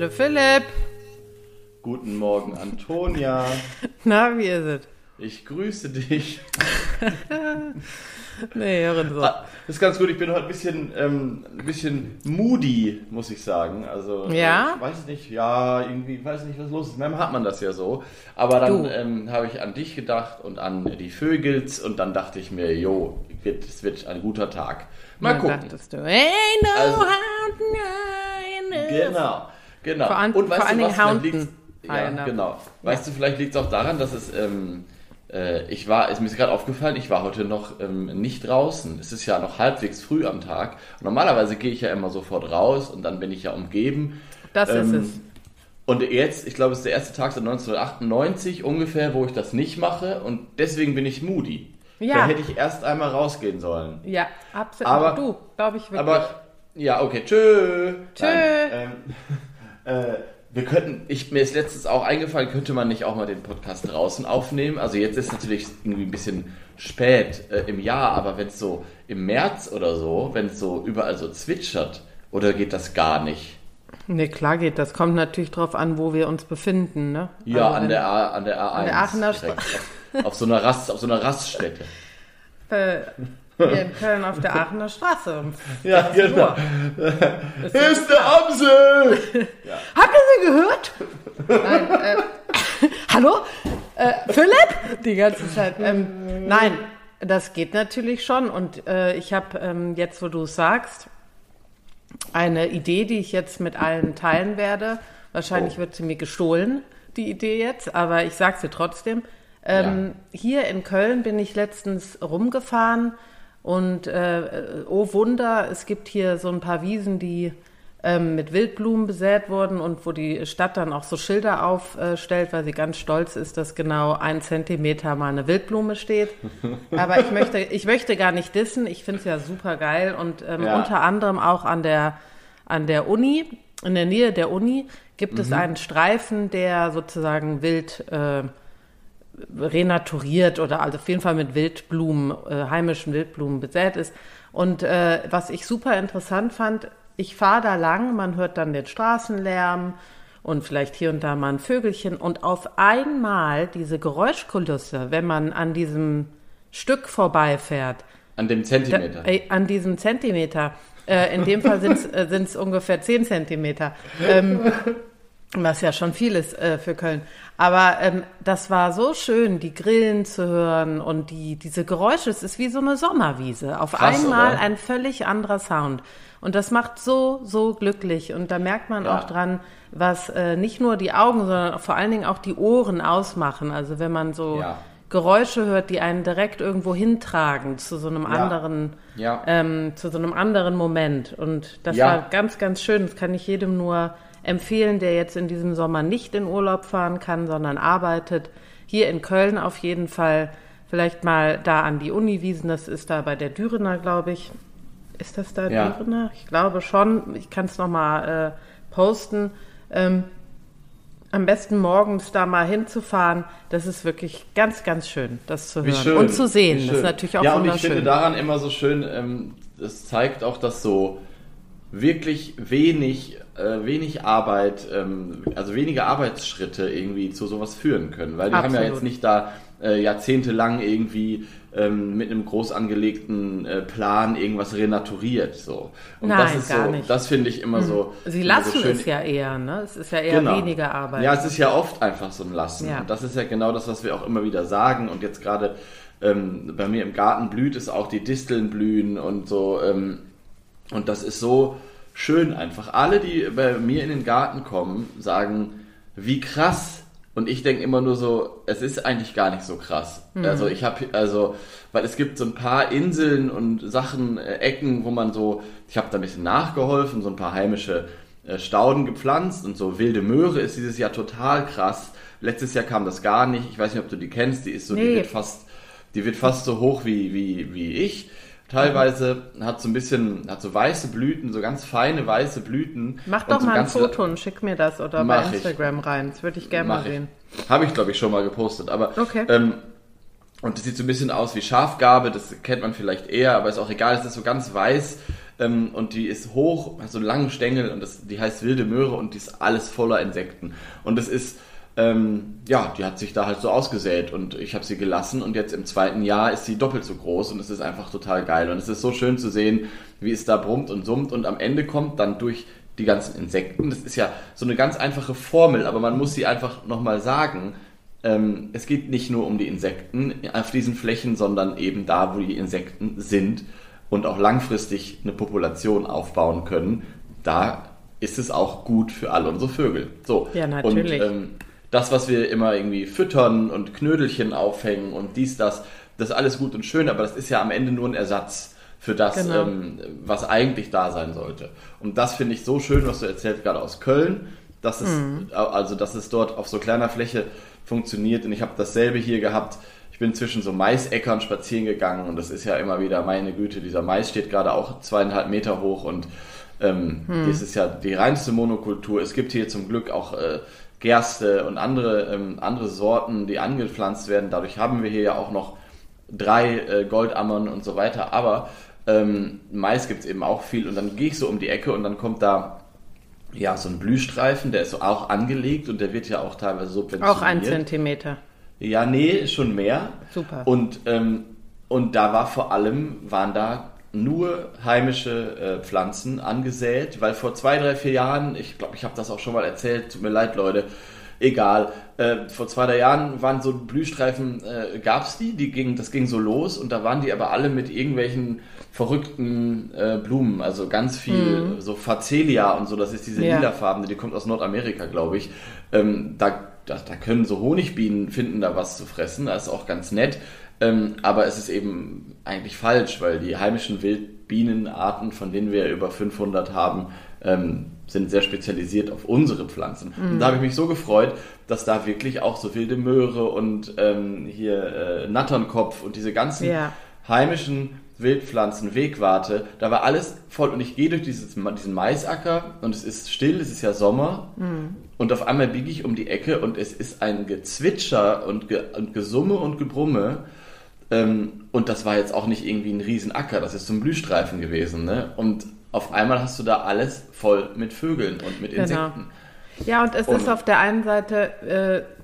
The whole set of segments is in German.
Hallo Philipp. Guten Morgen, Antonia. Na, wie ist es? Ich grüße dich. nee, hören so. Ah, das ist ganz gut. Ich bin heute ein bisschen, ähm, ein bisschen moody, muss ich sagen. Also, Ja? ich weiß nicht, ja, irgendwie, weiß nicht, was los ist. Manchmal hat man das ja so. Aber dann ähm, habe ich an dich gedacht und an die Vögels und dann dachte ich mir, jo, wird- es wird ein guter Tag. Mal Dann gucken. dachtest du, hey, no, Also- Hountain is- Genau, genau. Vor an- und vor weißt allen du Dingen was, liegt's- High Ja, enough. genau. Weißt du, vielleicht liegt es auch daran, dass es, ähm, äh, ich war, ist mir ist gerade aufgefallen, ich war heute noch ähm, nicht draußen. Es ist ja noch halbwegs früh am Tag. Normalerweise gehe ich ja immer sofort raus und dann bin ich ja umgeben. Das ist Ähm, es. Und jetzt, ich glaube, es ist der erste Tag seit 1998 ungefähr, wo ich das nicht mache und deswegen bin ich moody. Ja. Da hätte ich erst einmal rausgehen sollen. Ja, absolut. Aber- du, glaube ich wirklich. Aber ja, okay, tschö. Tschö. Nein, ähm, äh, wir könnten, ich, mir ist letztens auch eingefallen, könnte man nicht auch mal den Podcast draußen aufnehmen? Also jetzt ist natürlich irgendwie ein bisschen spät äh, im Jahr, aber wenn es so im März oder so, wenn es so überall so zwitschert, oder geht das gar nicht? nee, klar geht das. Kommt natürlich drauf an, wo wir uns befinden, ne? Ja, Also an, der A, an der A1. An der Aachener. Auf, auf, so einer Rast, auf so einer Raststätte. Äh, hier in Köln auf der Aachener Straße. Ja, 16 genau. Hier ist der Amsel! Habt ihr sie gehört? Nein, äh, hallo? Äh, Philipp? Die ganze Zeit. Ähm, nein, das geht natürlich schon. Und äh, ich habe ähm, jetzt, wo du es sagst, eine Idee, die ich jetzt mit allen teilen werde. Wahrscheinlich Oh. wird sie mir gestohlen, die Idee jetzt, aber ich sage sie trotzdem. Ähm, Hier in Köln bin ich letztens rumgefahren und äh, oh Wunder, es gibt hier so ein paar Wiesen, die ähm, mit Wildblumen besät wurden und wo die Stadt dann auch so Schilder aufstellt, weil sie ganz stolz ist, dass genau ein Zentimeter mal eine Wildblume steht. Aber ich möchte, ich möchte gar nicht dissen. Ich finde es ja super geil und ähm, Ja. unter anderem auch an der, an der Uni, in der Nähe der Uni, gibt es einen Streifen, der sozusagen wild äh, renaturiert oder also auf jeden Fall mit Wildblumen, äh, heimischen Wildblumen besät ist. Und äh, was ich super interessant fand, ich fahre da lang, man hört dann den Straßenlärm und vielleicht hier und da mal ein Vögelchen und auf einmal diese Geräuschkulisse, wenn man an diesem Stück vorbeifährt, An dem da, Zentimeter. ey, an diesem Zentimeter. Äh, in dem Fall sind es ungefähr 10 Zentimeter. Ähm, was ja schon viel ist äh, für Köln. Aber ähm, das war so schön, die Grillen zu hören und die, diese Geräusche. Es ist wie so eine Sommerwiese. Auf Krass, einmal oder? ein völlig anderer Sound. Und das macht so, so glücklich. Und da merkt man Ja. auch dran, was äh, nicht nur die Augen, sondern vor allen Dingen auch die Ohren ausmachen. Also wenn man so Ja. Geräusche hört, die einen direkt irgendwo hintragen zu so einem Ja. anderen, ähm, zu so einem anderen Moment. Und das war ganz, ganz schön. Das kann ich jedem nur empfehlen, der jetzt in diesem Sommer nicht in Urlaub fahren kann, sondern arbeitet. Hier in Köln auf jeden Fall. Vielleicht mal da an die Uniwiesen. Das ist da bei der Dürener, glaube ich. Ist das da Ja. Dürener? Ich glaube schon. Ich kann es nochmal äh, posten. Ähm, am besten morgens da mal hinzufahren, das ist wirklich ganz, ganz schön, das zu hören schön. und zu sehen. Das ist natürlich auch Ja, und ich wunderschön. finde daran immer so schön, ähm, es zeigt auch, dass so wirklich wenig, äh, wenig Arbeit, ähm, also wenige Arbeitsschritte irgendwie zu sowas führen können. Weil die haben ja Absolut. jetzt nicht da äh, jahrzehntelang irgendwie ähm, mit einem groß angelegten äh, Plan irgendwas renaturiert. So. Und Nein, das ist gar so, nicht. das finde ich immer so. Sie lassen so es ja eher, ne? Es ist ja eher Genau. weniger Arbeit. Ja, es ist ja oft einfach so ein Lassen. Ja. Und das ist ja genau das, was wir auch immer wieder sagen. Und jetzt gerade ähm, bei mir im Garten blüht es auch, die Disteln blühen und so. Ähm, und das ist so schön einfach. Alle, die bei mir in den Garten kommen, sagen, wie krass. Und ich denke immer nur so, es ist eigentlich gar nicht so krass. Also ich habe, also, weil es gibt so ein paar Inseln und Sachen, äh, Ecken, wo man so, ich habe da ein bisschen nachgeholfen, so ein paar heimische äh, Stauden gepflanzt und so wilde Möhre ist dieses Jahr total krass. Letztes Jahr kam das gar nicht. Ich weiß nicht, ob du die kennst. Die ist so, die Nee. wird fast, die wird fast so hoch wie, wie, wie ich. Teilweise hat so ein bisschen, hat so weiße Blüten, so ganz feine weiße Blüten. Mach doch so mal ein Foto und schick mir das oder bei ich. Instagram rein. Das würde ich gerne mal ich. sehen. Habe ich, glaube ich, schon mal gepostet. Aber Okay. ähm, und das sieht so ein bisschen aus wie Schafgarbe, das kennt man vielleicht eher, aber ist auch egal, es ist so ganz weiß, ähm, und die ist hoch, hat so einen langen Stängel und das, die heißt wilde Möhre und die ist alles voller Insekten. Und es ist, ähm, ja, die hat sich da halt so ausgesät und ich habe sie gelassen und jetzt im zweiten Jahr ist sie doppelt so groß und es ist einfach total geil. Und es ist so schön zu sehen, wie es da brummt und summt und am Ende kommt dann durch die ganzen Insekten, das ist ja so eine ganz einfache Formel, aber man muss sie einfach nochmal sagen, ähm, es geht nicht nur um die Insekten auf diesen Flächen, sondern eben da, wo die Insekten sind und auch langfristig eine Population aufbauen können, da ist es auch gut für alle unsere Vögel. So. Ja, natürlich. Und ähm, das, was wir immer irgendwie füttern und Knödelchen aufhängen und dies, das, das ist alles gut und schön, aber das ist ja am Ende nur ein Ersatz für das, genau. ähm, was eigentlich da sein sollte. Und das finde ich so schön, was du erzählt gerade aus Köln, dass es, mhm. also, dass es dort auf so kleiner Fläche funktioniert. Und ich habe dasselbe hier gehabt. Ich bin zwischen so Maisäckern spazieren gegangen und das ist ja immer wieder, meine Güte, dieser Mais steht gerade auch zweieinhalb Meter hoch und ähm, hm. das ist ja die reinste Monokultur. Es gibt hier zum Glück auch äh, Gerste und andere, ähm, andere Sorten, die angepflanzt werden. Dadurch haben wir hier ja auch noch drei äh, Goldammern und so weiter. Aber ähm, Mais gibt es eben auch viel und dann gehe ich so um die Ecke und dann kommt da ja, so ein Blühstreifen, der ist so auch angelegt und der wird ja auch teilweise subventioniert. Auch ein Zentimeter. Ja, nee, schon mehr. Super. Und, ähm, und da war vor allem, waren da nur heimische äh, Pflanzen angesät, weil vor zwei, drei, vier Jahren, ich glaube, ich habe das auch schon mal erzählt, tut mir leid, Leute, egal. Äh, vor zwei, drei Jahren waren so Blühstreifen, äh, gab es die, die ging, das ging so los und da waren die aber alle mit irgendwelchen verrückten äh, Blumen, also ganz viel, mhm. so Facelia und so, das ist diese ja. lilafarbene, die kommt aus Nordamerika, glaube ich. Ähm, da, da, da, können so Honigbienen finden da was zu fressen, das ist auch ganz nett. Ähm, aber es ist eben eigentlich falsch, weil die heimischen Wildbienenarten, von denen wir über 500 haben, ähm, sind sehr spezialisiert auf unsere Pflanzen. Mhm. Und da habe ich mich so gefreut, dass da wirklich auch so wilde Möhre und ähm, hier äh, Natternkopf und diese ganzen ja. heimischen Wildpflanzen, Wegwarte, da war alles voll und ich gehe durch dieses, diesen Maisacker und es ist still, es ist ja Sommer mhm. und auf einmal biege ich um die Ecke und es ist ein Gezwitscher und, Ge und Gesumme und Gebrumme ähm, und das war jetzt auch nicht irgendwie ein Riesenacker, das ist so ein Blühstreifen gewesen ne? und auf einmal hast du da alles voll mit Vögeln und mit genau. Insekten. Genau. Ja, und es und, ist auf der einen Seite äh,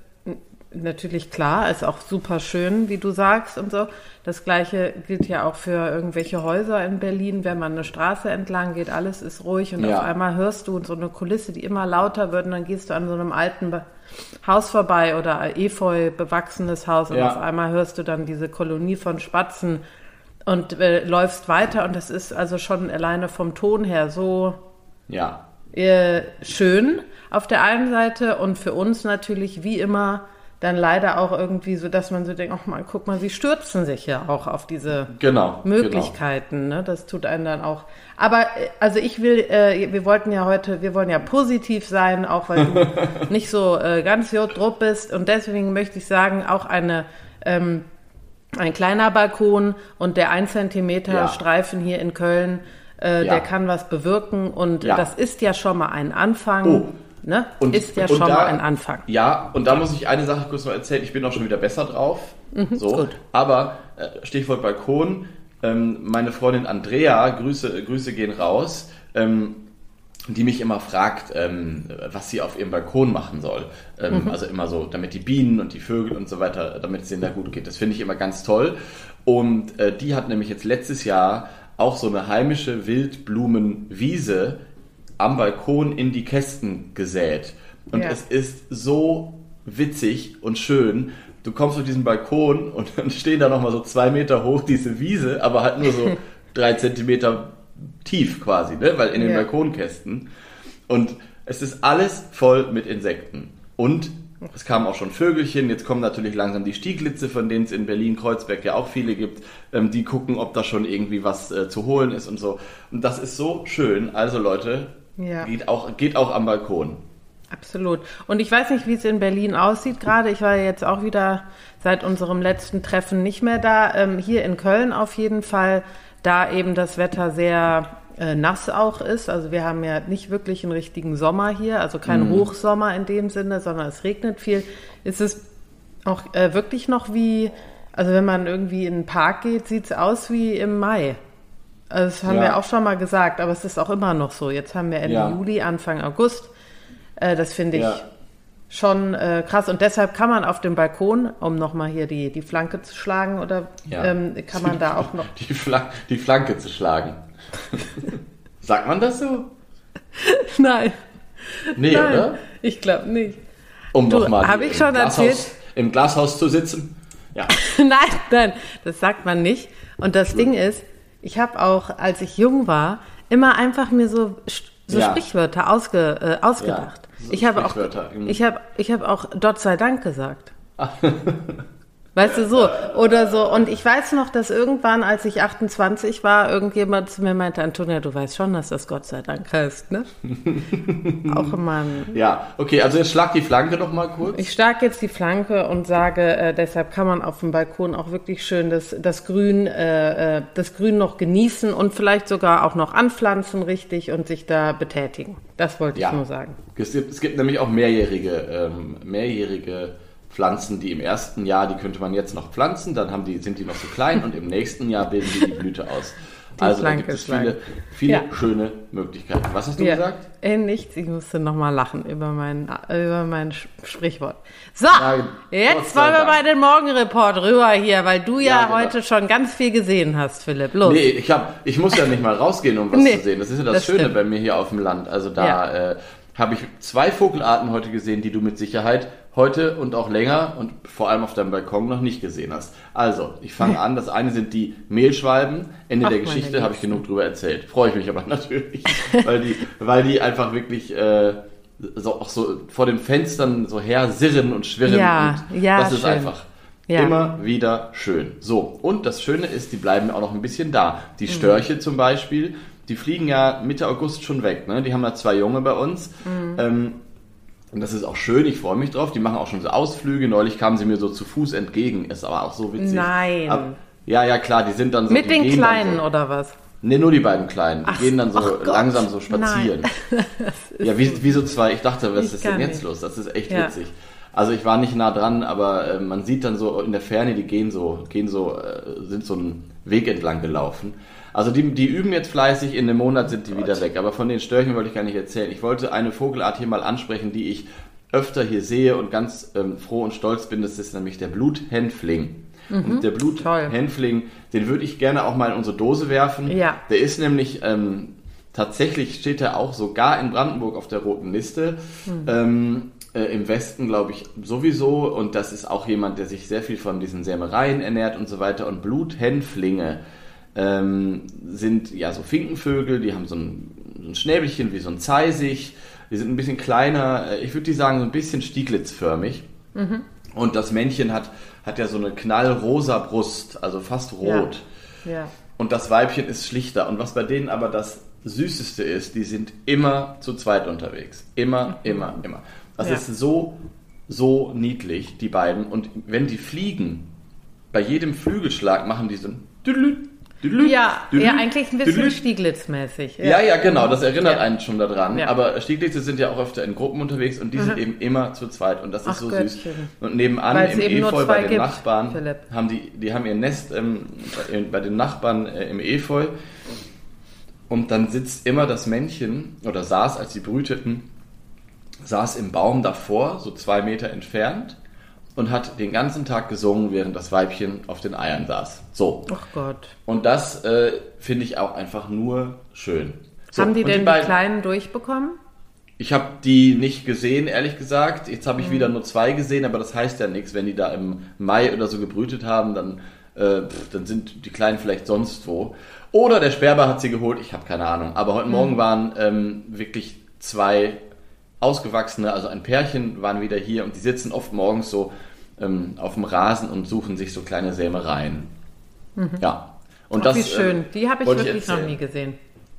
natürlich klar, ist auch super schön, wie du sagst und so. Das gleiche gilt ja auch für irgendwelche Häuser in Berlin, wenn man eine Straße entlang geht, alles ist ruhig und ja. auf einmal hörst du so eine Kulisse, die immer lauter wird und dann gehst du an so einem alten Haus vorbei oder efeu bewachsenes Haus und ja. auf einmal hörst du dann diese Kolonie von Spatzen und äh, läufst weiter und das ist also schon alleine vom Ton her so ja. äh, schön auf der einen Seite und für uns natürlich wie immer dann leider auch irgendwie so, dass man so denkt, ach mal, guck mal, sie stürzen sich ja auch auf diese genau, Möglichkeiten. Genau. Ne? Das tut einen dann auch. Aber äh, also ich will, äh, wir wollten ja heute, wir wollen ja positiv sein, auch weil du nicht so äh, ganz drupp bist. Und deswegen möchte ich sagen, auch eine ähm, ein kleiner Balkon und der ein Zentimeter ja. Streifen hier in Köln, äh, ja. der kann was bewirken. Und ja. das ist ja schon mal ein Anfang. Oh ne? Und, ist ja schon da, mal ein Anfang. Ja, und da muss ich eine Sache kurz noch erzählen. Ich bin auch schon wieder besser drauf. Mhm, so. Gut. Aber äh, Stichwort Balkon. Ähm, meine Freundin Andrea, Grüße, Grüße gehen raus. Ähm, die mich immer fragt, ähm, was sie auf ihrem Balkon machen soll. Ähm, mhm. Also immer so, damit die Bienen und die Vögel und so weiter, damit es denen da gut geht. Das finde ich immer ganz toll. Und äh, die hat nämlich jetzt letztes Jahr auch so eine heimische Wildblumenwiese am Balkon in die Kästen gesät. Und ja. es ist so witzig und schön. Du kommst auf diesen Balkon und dann stehen da nochmal so zwei Meter hoch diese Wiese, aber halt nur so drei Zentimeter tief quasi, ne? weil in den ja. Balkonkästen. Und es ist alles voll mit Insekten. Und es kamen auch schon Vögelchen, jetzt kommen natürlich langsam die Stieglitze, von denen es in Berlin-Kreuzberg ja auch viele gibt. Ähm, die gucken, ob da schon irgendwie was äh, zu holen ist und so. Und das ist so schön. Also Leute, ja. Geht, auch, geht auch am Balkon. Absolut. Und ich weiß nicht, wie es in Berlin aussieht gerade. Ich war jetzt auch wieder seit unserem letzten Treffen nicht mehr da. Ähm, hier in Köln auf jeden Fall, da eben das Wetter sehr äh, nass auch ist. Also wir haben ja nicht wirklich einen richtigen Sommer hier, also kein mhm. Hochsommer in dem Sinne, sondern es regnet viel. Ist es auch äh, wirklich noch wie, also wenn man irgendwie in den Park geht, sieht es aus wie im Mai. Also das haben Ja. wir auch schon mal gesagt, aber es ist auch immer noch so. Jetzt haben wir Ende Ja. Juli, Anfang August. Äh, das finde ich Ja. schon äh, krass. Und deshalb kann man auf dem Balkon, um nochmal hier die, die Flanke zu schlagen, oder ähm, kann man da auch noch. Die, Fla die Flanke zu schlagen. Sagt man das so? Nein, Nee, nein, oder? ich glaube nicht. Um Du, noch mal hab hier ich schon Glashaus, erzählt? im Glashaus zu sitzen. Ja. nein, nein, das sagt man nicht. Und das Ding ist, ich habe auch, als ich jung war, immer einfach mir so, so Ja. Sprichwörter ausge, äh, ausgedacht. Ja, so ich habe auch, ich habe, ich habe auch Gott sei Dank gesagt. Weißt du so oder so und ich weiß noch, dass irgendwann, als ich 28 war, irgendjemand zu mir meinte, Antonia, du weißt schon, dass das Gott sei Dank heißt, ne? auch immer ein Ja, okay, also jetzt schlag die Flanke noch mal kurz. ich stark jetzt die Flanke und sage, äh, deshalb kann man auf dem Balkon auch wirklich schön das, das Grün, äh, äh, das Grün noch genießen und vielleicht sogar auch noch anpflanzen richtig und sich da betätigen. Das wollte Ja. ich nur sagen. Es gibt, es gibt nämlich auch mehrjährige, ähm, mehrjährige Pflanzen, die im ersten Jahr, die könnte man jetzt noch pflanzen, dann haben die, sind die noch so klein und im nächsten Jahr bilden die die Blüte aus. Die also da gibt es viele, viele Ja. schöne Möglichkeiten. Was hast du Ja. gesagt? Äh, nichts, ich musste nochmal lachen über mein, über mein Sprichwort. So, Nein, Gott jetzt wollen wir Dank. bei den Morgenreport rüber hier, weil du ja, Ja, genau. heute schon ganz viel gesehen hast, Philipp. Los. Nee, ich, hab, ich muss ja nicht mal rausgehen, um was Nee, zu sehen. Das ist ja das, das Schöne stimmt. bei mir hier auf dem Land. Also da Ja. äh, habe ich zwei Vogelarten heute gesehen, die du mit Sicherheit heute und auch länger und vor allem auf deinem Balkon noch nicht gesehen hast. Also, ich fange an. Das eine sind die Mehlschwalben. Ende Ach, der Geschichte habe ich genug drüber erzählt. Freue ich mich aber natürlich, weil die, weil die einfach wirklich äh, so, auch so vor den Fenstern so her sirren und schwirren. Ja, und ja, Das ist schön. einfach Ja. immer wieder schön. So, und das Schöne ist, die bleiben auch noch ein bisschen da. Mhm. Die Störche zum Beispiel, die fliegen ja Mitte August schon weg. Ne? Die haben da zwei Junge bei uns. Mhm. Ähm, und das ist auch schön, ich freue mich drauf. Die machen auch schon so Ausflüge. Neulich kamen sie mir so zu Fuß entgegen. Ist aber auch so witzig. Nein. Ab, ja, ja, klar, die sind dann so. Mit den Kleinen so, oder was? nee, nur die beiden Kleinen. Die Ach, gehen dann so Gott, langsam so spazieren. Ja, wie, wie so zwei. Ich dachte, was Ich ist denn jetzt nicht. los? Das ist echt Ja. witzig. Also ich war nicht nah dran, aber äh, man sieht dann so in der Ferne, die gehen so, gehen so, äh, sind so einen Weg entlang gelaufen. Also die, die üben jetzt fleißig, in einem Monat sind die wieder weg. Aber von den Störchen wollte ich gar nicht erzählen. Ich wollte eine Vogelart hier mal ansprechen, die ich öfter hier sehe und ganz ähm, froh und stolz bin. Das ist nämlich der Bluthänfling. Und der Mhm. Bluthänfling, den würde ich gerne auch mal in unsere Dose werfen. Ja. Der ist nämlich ähm, tatsächlich steht er auch sogar in Brandenburg auf der roten Liste. Hm. Ähm, äh, Im Westen, glaube ich, sowieso. Und das ist auch jemand, der sich sehr viel von diesen Sämereien ernährt und so weiter. Und Bluthänflinge ähm, sind ja so Finkenvögel, die haben so ein, so ein Schnäbelchen wie so ein Zeisig. Die sind ein bisschen kleiner, äh, ich würde die sagen, so ein bisschen stieglitzförmig. Mhm. Und das Männchen hat, hat ja so eine knallrosa Brust, also fast rot. Ja. Und das Weibchen ist schlichter. Und was bei denen aber das Süßeste ist, die sind immer zu zweit unterwegs. Immer, immer, immer. Das Mhm. Ja. ist so, so niedlich, die beiden. Und wenn die fliegen, bei jedem Flügelschlag machen die so ein Düdelü, Ja, düdelü, ja, eigentlich ein bisschen. Stieglitzmäßig. Ja, ja, genau, das erinnert Ja. einen schon daran. Ja. Aber Stieglitze sind ja auch öfter in Gruppen unterwegs und die sind eben immer zu zweit und das ist Ach, so süß. Göttchen. Und nebenan Weil es im Efeu bei den gibt, Nachbarn Philipp. haben die, die haben ihr Nest ähm, bei, bei den Nachbarn äh, im Efeu und dann sitzt immer das Männchen oder saß, als sie brüteten, saß im Baum davor, so zwei Meter entfernt und hat den ganzen Tag gesungen, während das Weibchen auf den Eiern saß. So. Ach Gott. Und das äh, finde ich auch einfach nur schön. So, Haben die denn die, beiden- Kleinen durchbekommen? Ich habe die nicht gesehen, ehrlich gesagt. Jetzt Mhm. habe ich wieder nur zwei gesehen, aber das heißt ja nichts. Wenn die da im Mai oder so gebrütet haben, dann, äh, pff, dann sind die Kleinen vielleicht sonst wo. Oder der Sperber hat sie geholt, ich habe keine Ahnung. Aber heute Mhm. Morgen waren ähm, wirklich zwei ausgewachsene, also ein Pärchen waren wieder hier und die sitzen oft morgens so ähm, auf dem Rasen und suchen sich so kleine Sämereien. Ja. Und Mhm. Ach, das, wie äh, schön. Die habe ich wirklich noch erzählen. nie gesehen.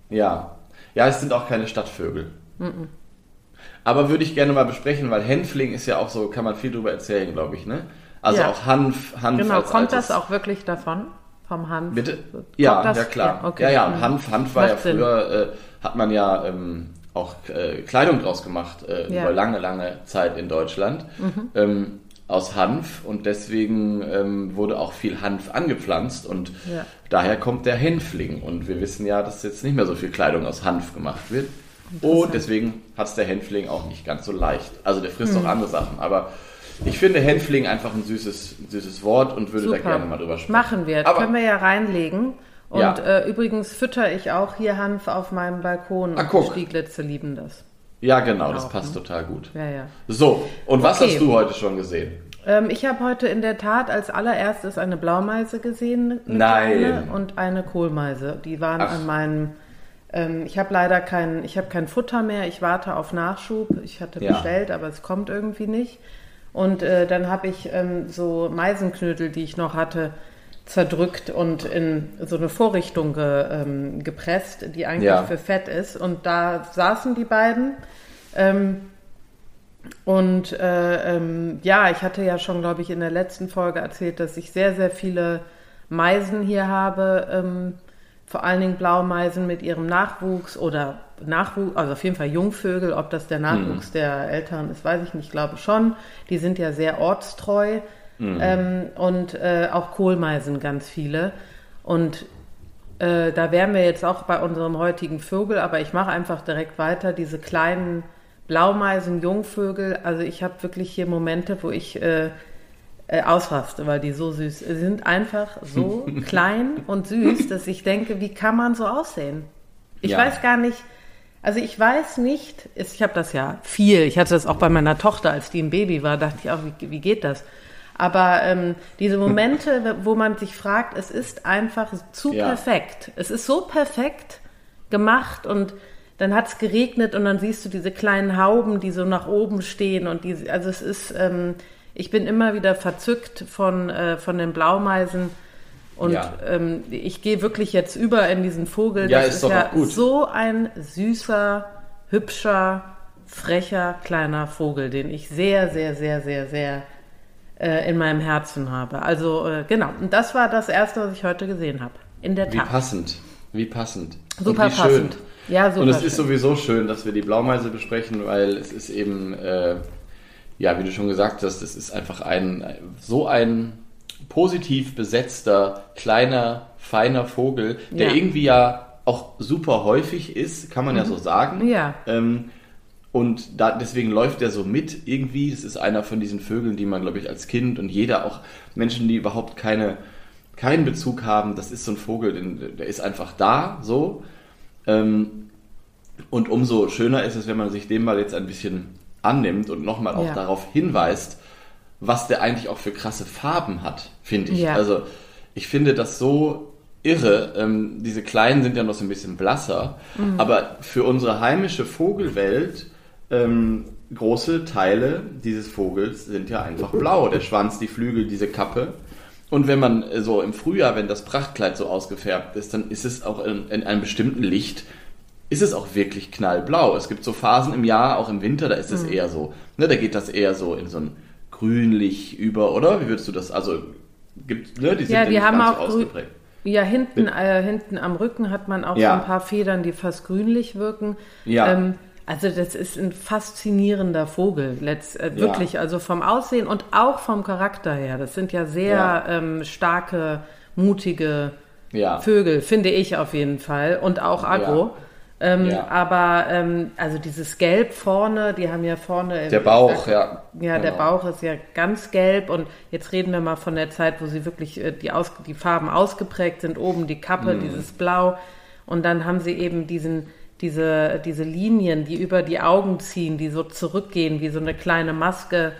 Ja. Ja, es sind auch keine Stadtvögel. Aber würde ich gerne mal besprechen, weil Hänfling ist ja auch so, kann man viel drüber erzählen, glaube ich, ne? Also Ja. auch Hanf, Hanf Genau, kommt das auch wirklich davon? Vom Hanf? Bitte? Kommt Ja, das? ja klar. Ja, okay. Ja, ja, und Mhm. Hanf, Hanf war Macht ja früher, äh, hat man ja ähm, auch äh, Kleidung draus gemacht, äh, Ja. über lange, lange Zeit in Deutschland. Mhm. Ähm, aus Hanf und deswegen ähm, wurde auch viel Hanf angepflanzt und Ja. daher kommt der Hänfling. Und wir wissen ja, dass jetzt nicht mehr so viel Kleidung aus Hanf gemacht wird. Und deswegen hat es der Hänfling auch nicht ganz so leicht. Also der frisst Hm. auch andere Sachen. Aber ich finde Hänfling einfach ein süßes, süßes Wort und würde da Super. gerne mal drüber sprechen. Machen wir. Aber Können wir ja reinlegen. Und Ja. äh, übrigens fütter ich auch hier Hanf auf meinem Balkon. Ah, und guck. die Stieglitze lieben das. ja, genau, das Auch, passt total gut. Ja, ja. So, und was Okay. hast du heute schon gesehen? Ähm, ich habe heute in der Tat als allererstes eine Blaumeise gesehen. Nein. Und eine Kohlmeise. Die waren Ach. an meinem. Ähm, ich habe leider kein, ich habe kein Futter mehr. Ich warte auf Nachschub. Ich hatte Ja. bestellt, aber es kommt irgendwie nicht. Und äh, dann habe ich ähm, so Meisenknödel, die ich noch hatte, zerdrückt und in so eine Vorrichtung ge, ähm, gepresst, die eigentlich Ja. für Fett ist. Und da saßen die beiden. Ähm, und äh, ähm, ja, ich hatte ja schon, glaube ich, in der letzten Folge erzählt, dass ich sehr, sehr viele Meisen hier habe. Ähm, vor allen Dingen Blaumeisen mit ihrem Nachwuchs oder Nachwuchs, also auf jeden Fall Jungvögel. Ob das der Nachwuchs der Eltern ist, weiß ich nicht, glaube schon. Die sind ja sehr ortstreu. Ähm, und äh, auch Kohlmeisen ganz viele. Und äh, da wären wir jetzt auch bei unserem heutigen Vögel, aber ich mache einfach direkt weiter. Diese kleinen Blaumeisen, Jungvögel, also ich habe wirklich hier Momente, wo ich äh, äh, ausraste, weil die so süß sie sind. Einfach so klein und süß, dass ich denke, wie kann man so aussehen? Ich Ja. weiß gar nicht, also ich weiß nicht, ich habe das ja viel, ich hatte das auch bei meiner Tochter, als die ein Baby war, dachte ich auch, wie, wie geht das? Aber ähm, diese Momente, wo man sich fragt, es ist einfach zu Ja. perfekt. Es ist so perfekt gemacht und dann hat es geregnet und dann siehst du diese kleinen Hauben, die so nach oben stehen und die, also es ist, ähm, ich bin immer wieder verzückt von, äh, von den Blaumeisen und Ja. ähm, ich gehe wirklich jetzt über in diesen Vogel. Ja, das ist ist doch ja gut. so ein süßer, hübscher, frecher, kleiner Vogel, den ich sehr, sehr, sehr, sehr, sehr äh, in meinem Herzen habe. Also äh, genau, und das war das Erste, was ich heute gesehen habe. In der Wie Tat. passend. Wie passend. Super und wie passend. Schön. Ja, super Und es ist schön. sowieso schön, dass wir die Blaumeise besprechen, weil es ist eben, äh, ja, wie du schon gesagt hast, es ist einfach ein so ein positiv besetzter, kleiner, feiner Vogel, der Ja. irgendwie ja auch super häufig ist, kann man ja so sagen. Mhm. Ja. Ähm, und da, deswegen läuft er so mit irgendwie. Es ist einer von diesen Vögeln, die man, glaube ich, als Kind und jeder, auch Menschen, die überhaupt keine, keinen Bezug haben, das ist so ein Vogel, der ist einfach da, so. Ähm, und umso schöner ist es, wenn man sich dem mal jetzt ein bisschen annimmt und nochmal auch Ja. darauf hinweist, was der eigentlich auch für krasse Farben hat, finde ich. Ja. Also ich finde das so irre. Ähm, diese kleinen sind ja noch so ein bisschen blasser, Mhm. aber für unsere heimische Vogelwelt ähm, große Teile dieses Vogels sind ja einfach blau. Der Schwanz, die Flügel, diese Kappe. Und wenn man äh, so im Frühjahr, wenn das Prachtkleid so ausgefärbt ist, dann ist es auch in, in einem bestimmten Licht, ist es auch wirklich knallblau. Es gibt so Phasen im Jahr, auch im Winter, da ist Mhm. es eher so, ne, da geht das eher so in so ein grünlich über, oder? Wie würdest du das, also, gibt, ne, die sind Ja, die haben auch so ausgeprägt. Ja, hinten, äh, hinten am Rücken hat man auch Ja. so ein paar Federn, die fast grünlich wirken. Ja. Ähm, also das ist ein faszinierender Vogel, letzt, äh, Ja. wirklich, also vom Aussehen und auch vom Charakter her. Das sind ja sehr Ja. Ähm, starke, mutige Ja. Vögel, finde ich auf jeden Fall. Und auch Agro. Ähm, Ja. Aber ähm, also dieses Gelb vorne, die haben ja vorne Der Bauch, ja. ja, der Genau. Bauch ist ja ganz gelb und jetzt reden wir mal von der Zeit, wo sie wirklich äh, die, aus, die Farben ausgeprägt sind. Oben die Kappe, Mhm. dieses Blau und dann haben sie eben diesen, diese, diese Linien, die über die Augen ziehen, die so zurückgehen wie so eine kleine Maske.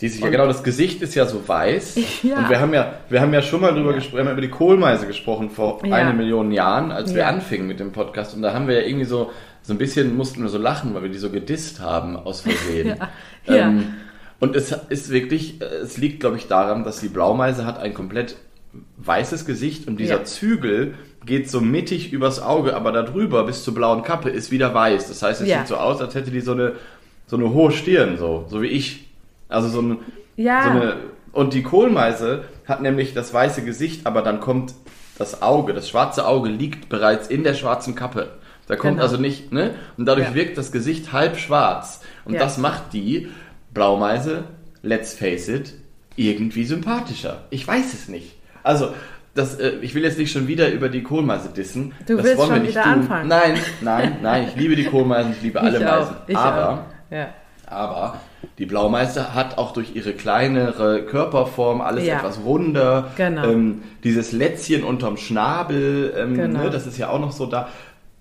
Die sich, ja genau, das Gesicht ist ja so weiß. Ja. Und wir haben ja, wir haben ja schon mal drüber gesprochen, wir haben ja über die Kohlmeise gesprochen vor Ja. eine Million Jahren, als wir Ja. anfingen mit dem Podcast. Und da haben wir ja irgendwie so, so ein bisschen mussten wir so lachen, weil wir die so gedisst haben aus Versehen. Ja. Ja. Ähm, und es ist wirklich, es liegt, glaube ich, daran, dass die Blaumeise hat ein komplett weißes Gesicht und dieser Ja. Zügel geht so mittig übers Auge, aber darüber bis zur blauen Kappe ist wieder weiß. Das heißt, es Ja. sieht so aus, als hätte die so eine, so eine hohe Stirn, so, so wie ich. Also so, ein, Ja. so eine. Und die Kohlmeise hat nämlich das weiße Gesicht, aber dann kommt das Auge, das schwarze Auge liegt bereits in der schwarzen Kappe. Da kommt Genau. also nicht, ne? Und dadurch Ja. wirkt das Gesicht halb schwarz. Und Ja. das macht die Blaumeise, let's face it, irgendwie sympathischer. Ich weiß es nicht. Also, das, äh, ich will jetzt nicht schon wieder über die Kohlmeise dissen. Du das willst wollen wir schon nicht wieder tun. anfangen. Nein, nein, nein. Ich liebe die Kohlmeisen, ich liebe alle ich auch, Meisen. ich Aber auch. Ja. aber die Blaumeise hat auch durch ihre kleinere Körperform alles Ja. etwas runder. Genau. Ähm, dieses Lätzchen unterm Schnabel, ähm, Genau. ne, das ist ja auch noch so da.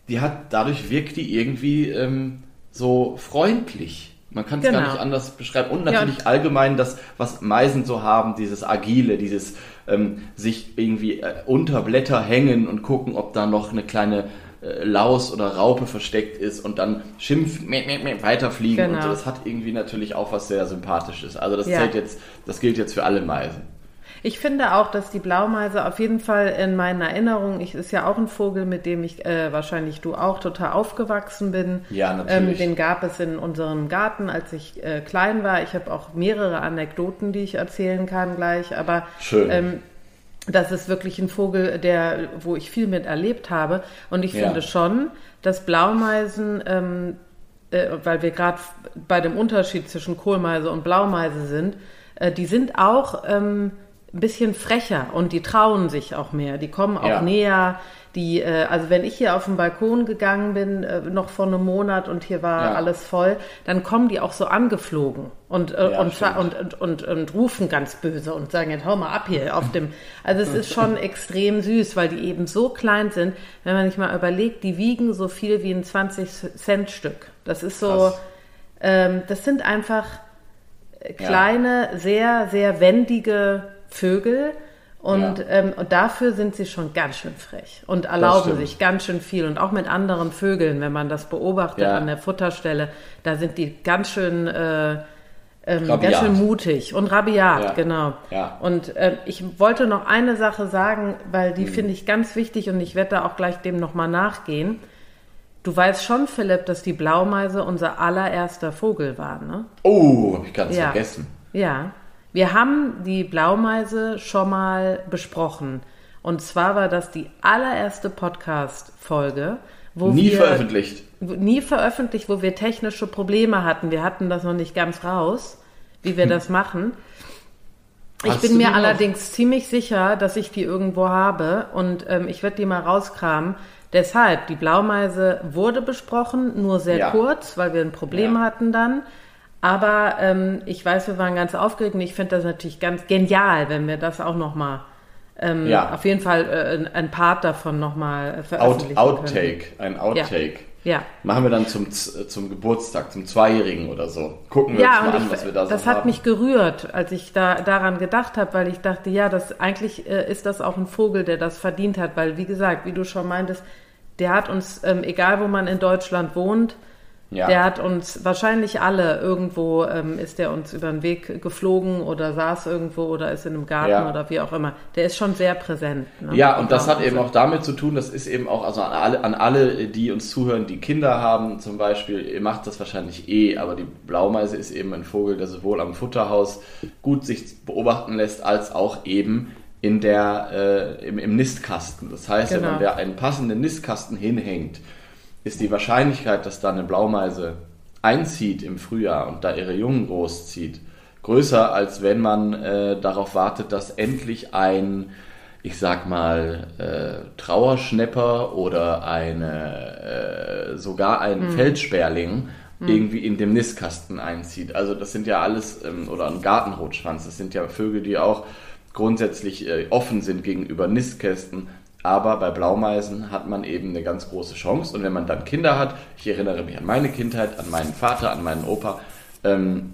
Die hat, dadurch wirkt die irgendwie ähm, so freundlich. Man kann es gar Genau. nicht anders beschreiben. Und Ja, natürlich allgemein das, was Meisen so haben, dieses Agile, dieses ähm, sich irgendwie äh, unter Blätter hängen und gucken, ob da noch eine kleine äh, Laus oder Raupe versteckt ist und dann schimpfen, meh, meh, meh, weiterfliegen und Genau. so. Das hat irgendwie natürlich auch was sehr Sympathisches. Also das Ja. zählt jetzt, das gilt jetzt für alle Meisen. Ich finde auch, dass die Blaumeise auf jeden Fall in meinen Erinnerungen, ich ist ja auch ein Vogel, mit dem ich äh, wahrscheinlich du auch total aufgewachsen bin. Ja, natürlich. Ähm, den gab es in unserem Garten, als ich äh, klein war. Ich habe auch mehrere Anekdoten, die ich erzählen kann gleich. Aber Schön. Ähm, das ist wirklich ein Vogel, der, wo ich viel mit erlebt habe. Und ich Ja. finde schon, dass Blaumeisen, ähm, äh, weil wir gerade bei dem Unterschied zwischen Kohlmeise und Blaumeise sind, äh, die sind auch ähm, ein bisschen frecher und die trauen sich auch mehr. Die kommen auch Ja. näher. Die, äh, also wenn ich hier auf den Balkon gegangen bin, äh, noch vor einem Monat und hier war Ja. alles voll, dann kommen die auch so angeflogen und, äh, Ja, und, und, und, und, rufen ganz böse und sagen, jetzt hau mal ab hier auf dem. Also es ist schon extrem süß, weil die eben so klein sind. Wenn man sich mal überlegt, die wiegen so viel wie ein 20-Cent-Stück. Das ist so, ähm, das sind einfach kleine, sehr, sehr wendige Vögel. Und, Ja. ähm, und dafür sind sie schon ganz schön frech und erlauben sich ganz schön viel. Und auch mit anderen Vögeln, wenn man das beobachtet Ja. an der Futterstelle, da sind die ganz schön, äh, ähm, ganz schön mutig und rabiat, Ja. genau. Und äh, ich wollte noch eine Sache sagen, weil die finde ich ganz wichtig und ich werde da auch gleich dem nochmal nachgehen. Du weißt schon, Philipp, dass die Blaumeise unser allererster Vogel war, ne? Oh, hab ich ganz Ja. vergessen. Ja. Wir haben die Blaumeise schon mal besprochen. Und zwar war das die allererste Podcast-Folge, wo Nie wir veröffentlicht. nie veröffentlicht, wo wir technische Probleme hatten. Wir hatten das noch nicht ganz raus, wie wir das machen. Ich Hast bin mir allerdings ziemlich sicher, dass ich die irgendwo habe und ähm, ich werde die mal rauskramen. Deshalb, die Blaumeise wurde besprochen, nur sehr Ja. kurz, weil wir ein Problem Ja. hatten dann. Aber ähm, ich weiß, wir waren ganz aufgeregt und ich finde das natürlich ganz genial, wenn wir das auch nochmal, ähm, Ja. auf jeden Fall äh, ein- Part davon nochmal Out, veröffentlichen können. Outtake, ein Outtake. Ja. Machen wir dann zum, zum Geburtstag, zum Zweijährigen oder so. Gucken wir Ja, uns mal und an, ich, was wir da so das haben. hat mich gerührt, als ich da daran gedacht habe, weil ich dachte, ja, das eigentlich äh, ist das auch ein Vogel, der das verdient hat, weil wie gesagt, wie du schon meintest, der hat uns, ähm, egal wo man in Deutschland wohnt, ja. der hat uns wahrscheinlich alle irgendwo ähm, ist der uns über den Weg geflogen oder saß irgendwo oder ist in einem Garten Ja. oder wie auch immer. Der ist schon sehr präsent. Ne? Ja, und das hat auch- eben auch damit zu tun, das ist eben auch, also an alle, an alle, die uns zuhören, die Kinder haben zum Beispiel, ihr macht das wahrscheinlich eh, aber die Blaumeise ist eben ein Vogel, der sowohl am Futterhaus gut sich beobachten lässt, als auch eben in der, äh, im, im Nistkasten. Das heißt, wenn Genau. man da einen passenden Nistkasten hinhängt, ist die Wahrscheinlichkeit, dass da eine Blaumeise einzieht im Frühjahr und da ihre Jungen großzieht, größer, als wenn man äh, darauf wartet, dass endlich ein, ich sag mal, äh, Trauerschnepper oder eine, äh, sogar ein Feldsperling irgendwie in dem Nistkasten einzieht. Also das sind ja alles, ähm, oder ein Gartenrotschwanz, das sind ja Vögel, die auch grundsätzlich äh, offen sind gegenüber Nistkästen. Aber bei Blaumeisen hat man eben eine ganz große Chance. Und wenn man dann Kinder hat, ich erinnere mich an meine Kindheit, an meinen Vater, an meinen Opa, ähm,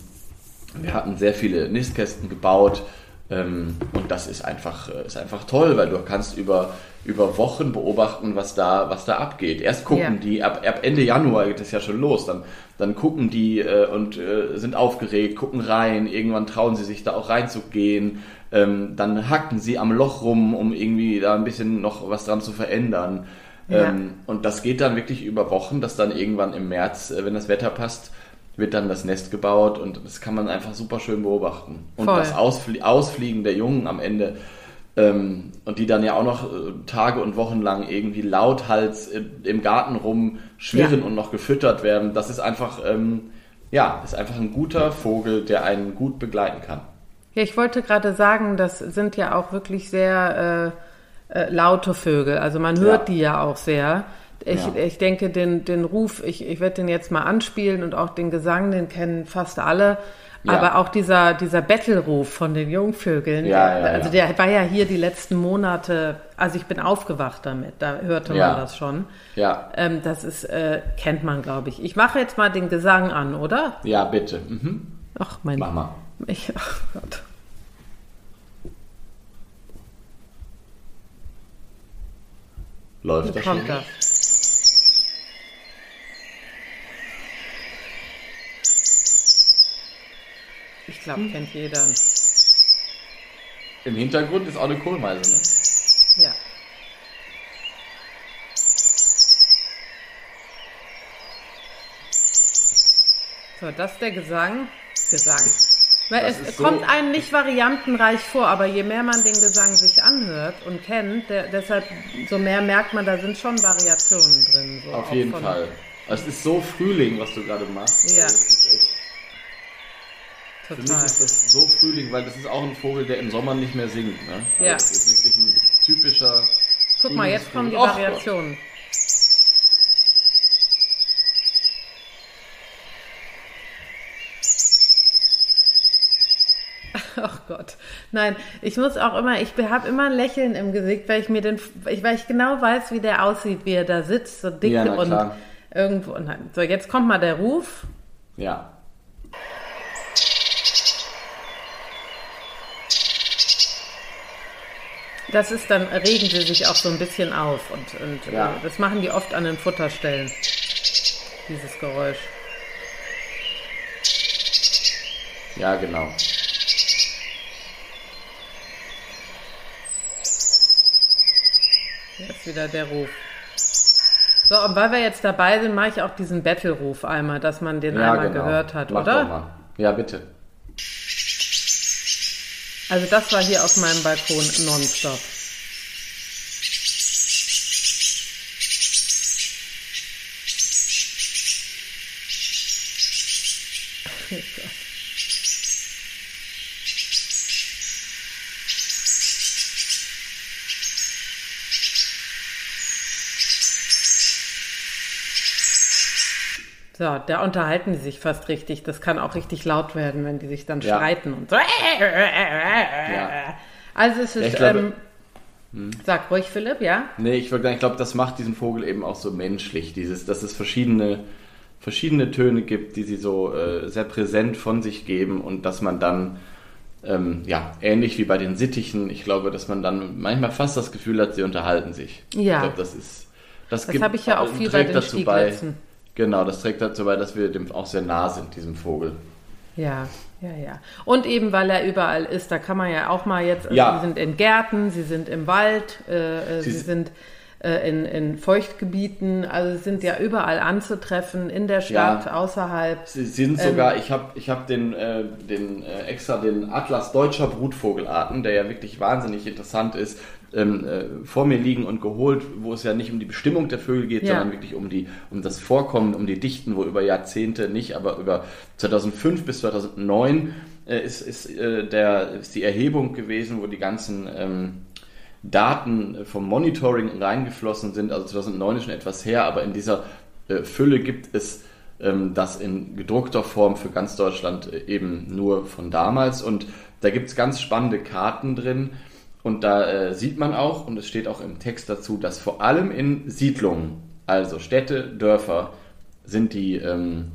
wir hatten sehr viele Nistkästen gebaut. Ähm, und das ist einfach, äh, ist einfach toll, weil du kannst über, über Wochen beobachten, was da, was da abgeht. Erst gucken Ja. die, ab, ab Ende Januar geht es ja schon los, dann, dann gucken die äh, und äh, sind aufgeregt, gucken rein, irgendwann trauen sie sich da auch reinzugehen, ähm, dann hacken sie am Loch rum, um irgendwie da ein bisschen noch was dran zu verändern. Ja. Ähm, und das geht dann wirklich über Wochen, dass dann irgendwann im März, äh, wenn das Wetter passt, wird dann das Nest gebaut und das kann man einfach super schön beobachten. Und Voll. das Ausflie Ausfliegen der Jungen am Ende ähm, und die dann ja auch noch äh, Tage und Wochen lang irgendwie lauthals äh, im Garten rumschwirren Ja. und noch gefüttert werden, das ist einfach, ähm, ja, ist einfach ein guter Vogel, der einen gut begleiten kann. Ja, ich wollte gerade sagen, das sind ja auch wirklich sehr äh, äh, laute Vögel. Also man hört Ja. die ja auch sehr. Ich, Ja. ich denke, den, den Ruf, ich, ich werde den jetzt mal anspielen und auch den Gesang, den kennen fast alle. Ja. Aber auch dieser, dieser Bettelruf von den Jungvögeln, Ja, ja, also der war ja hier die letzten Monate, also ich bin aufgewacht damit, da hörte man das schon. Ja, Ähm, das ist, äh, kennt man, glaube ich. Ich mache jetzt mal den Gesang an, oder? ja, bitte. Mhm. Ach, mein Mach mal. Ich, ach Gott. Läuft das kommt schon? Ich glaube, kennt jeder. Im Hintergrund ist auch eine Kohlmeise, ne? Ja. So, das ist der Gesang. Gesang. Weil Das es so- kommt einem nicht variantenreich vor, aber je mehr man den Gesang sich anhört und kennt, der, deshalb so mehr merkt man, da sind schon Variationen drin. So Auf jeden Fall. Es ist so Frühling, was du gerade machst. Ja. Also, für mich ist das so Frühling, weil das ist auch ein Vogel, der im Sommer nicht mehr singt. Ne? Also Ja. Das ist wirklich ein typischer. Guck mal, jetzt kommen die Gott. Variationen. Ach Gott. Nein, ich muss auch immer, ich habe immer ein Lächeln im Gesicht, weil ich mir den, weil ich genau weiß, wie der aussieht, wie er da sitzt, so dick Ja, und irgendwo. Nein. So, jetzt kommt mal der Ruf. Ja. Das ist dann, regen sie sich auch so ein bisschen auf und, und Ja. äh, das machen die oft an den Futterstellen. Dieses Geräusch. Ja, genau. Ist wieder der Ruf. So, und weil wir jetzt dabei sind, mache ich auch diesen Battle-Ruf einmal, dass man den Ja, einmal genau. gehört hat, Mach oder? Doch mal. Ja, bitte. Also das war hier auf meinem Balkon nonstop. So, da unterhalten die sich fast richtig. Das kann auch richtig laut werden, wenn die sich dann Ja. streiten und so. Also es ist, glaube- Hm. ähm, sag ruhig Philipp, ja? Nee, ich würde sagen, ich glaube, das macht diesen Vogel eben auch so menschlich. Dieses, dass es verschiedene, verschiedene Töne gibt, die sie so äh, sehr präsent von sich geben und dass man dann, ähm, ja, ähnlich wie bei den Sittichen, ich glaube, dass man dann manchmal fast das Gefühl hat, sie unterhalten sich. Ja. Ich glaube, das ist. Das, Das habe ich ja auch viel bei den dazu bei. Genau, das trägt dazu bei, dass wir dem auch sehr nah sind, diesem Vogel. Ja, ja, ja. Und eben, weil er überall ist, da kann man ja auch mal jetzt, also Ja. sie sind in Gärten, sie sind im Wald, äh, äh, sie, Sie- sind äh, in, in Feuchtgebieten, also sie sind ja überall anzutreffen, in der Stadt, Ja. außerhalb. Sie sind Ähm. sogar, ich habe ich hab den, äh, den äh, extra den Atlas deutscher Brutvogelarten, der ja wirklich wahnsinnig interessant ist, ähm, äh, vor mir liegen und geholt, wo es ja nicht um die Bestimmung der Vögel geht, Ja. sondern wirklich um die um das Vorkommen, um die Dichten, wo über Jahrzehnte nicht, aber über 2005 bis 2009 äh, ist, ist, äh, der, ist die Erhebung gewesen, wo die ganzen ähm, Daten vom Monitoring reingeflossen sind. Also 2009 ist schon etwas her, aber in dieser äh, Fülle gibt es ähm, das in gedruckter Form für ganz Deutschland äh, eben nur von damals. Und da gibt es ganz spannende Karten drin. Und da äh, sieht man auch, und es steht auch im Text dazu, dass vor allem in Siedlungen, also Städte, Dörfer, sind die ähm,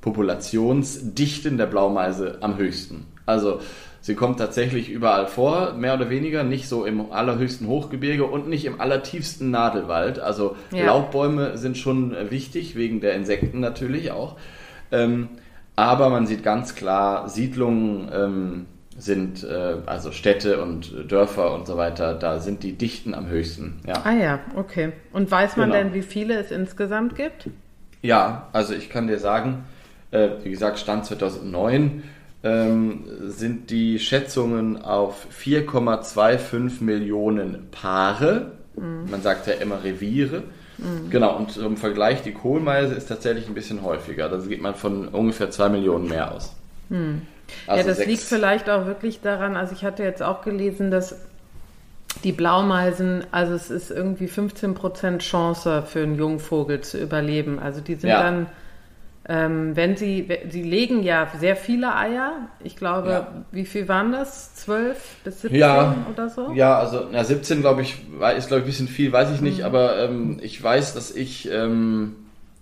Populationsdichten der Blaumeise am höchsten. Also sie kommt tatsächlich überall vor, mehr oder weniger, nicht so im allerhöchsten Hochgebirge und nicht im allertiefsten Nadelwald. Also Ja. Laubbäume sind schon äh, wichtig, wegen der Insekten natürlich auch. Ähm, aber man sieht ganz klar, Siedlungen ähm, sind, äh, also Städte und Dörfer und so weiter, da sind die Dichten am höchsten. Ja, Ah ja, okay. Und weiß man Genau. denn, wie viele es insgesamt gibt? ja also ich kann dir sagen, äh, wie gesagt, Stand 2009 ähm, sind die Schätzungen auf 4,25 Millionen Paare. Man sagt ja immer Reviere. Genau, und im Vergleich, die Kohlmeise ist tatsächlich ein bisschen häufiger. Da geht man von ungefähr 2 Millionen mehr aus. Also ja, das sechs. liegt vielleicht auch wirklich daran, also ich hatte jetzt auch gelesen, dass die Blaumeisen, also es ist irgendwie 15% Chance für einen Jungvogel zu überleben. Also die sind ja. dann, ähm, wenn sie, sie legen ja sehr viele Eier. Ich glaube, ja. wie viel waren das? 12 bis 17 ja. oder so? Ja, also na, 17 glaube ich, ist glaube ich ein bisschen viel, weiß ich nicht, mhm. aber ähm, ich weiß, dass ich ähm,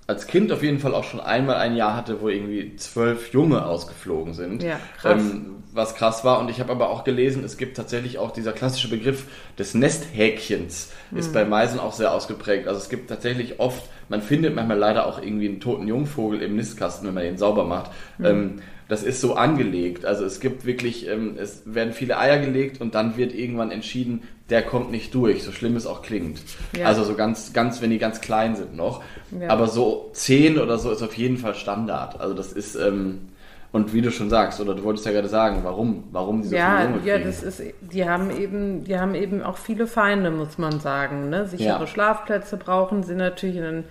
als Kind auf jeden Fall auch schon einmal ein Jahr hatte, wo irgendwie zwölf Junge ausgeflogen sind. Ja, krass. Ähm, was krass war. Und ich habe aber auch gelesen, es gibt tatsächlich auch dieser klassische Begriff des Nesthäkchens, mhm. ist bei Meisen auch sehr ausgeprägt. Also es gibt tatsächlich oft, man findet manchmal leider auch irgendwie einen toten Jungvogel im Nistkasten, wenn man den sauber macht. Mhm. Ähm, das ist so angelegt. Also es gibt wirklich, ähm, es werden viele Eier gelegt und dann wird irgendwann entschieden, der kommt nicht durch, so schlimm es auch klingt. Ja. Also so ganz, ganz, wenn die ganz klein sind noch. Ja. Aber so zehn oder so ist auf jeden Fall Standard. Also das ist, ähm, und wie du schon sagst, oder du wolltest ja gerade sagen, warum, warum sie so ja, Junge kriegen. Ja, das ist, die haben eben, die haben eben auch viele Feinde, muss man sagen. Ne? Sichere ja. Schlafplätze brauchen sie natürlich in den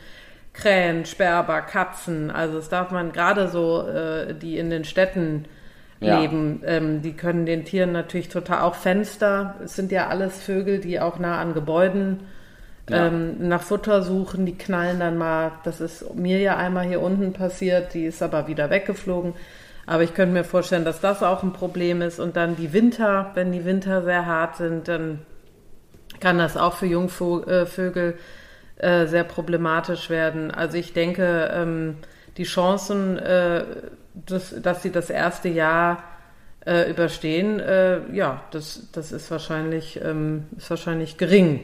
Krähen, Sperber, Katzen. Also das darf man gerade so, äh, die in den Städten ja. leben, ähm, die können den Tieren natürlich total, auch Fenster, es sind ja alles Vögel, die auch nah an Gebäuden ja. ähm, nach Futter suchen, die knallen dann mal, das ist mir ja einmal hier unten passiert, die ist aber wieder weggeflogen. Aber ich könnte mir vorstellen, dass das auch ein Problem ist. Und dann die Winter, wenn die Winter sehr hart sind, dann kann das auch für Jungvögel äh, sehr problematisch werden. Also ich denke, ähm, die Chancen, äh, dass, dass sie das erste Jahr äh, überstehen, äh, ja, das, das ist wahrscheinlich, ähm, ist wahrscheinlich gering,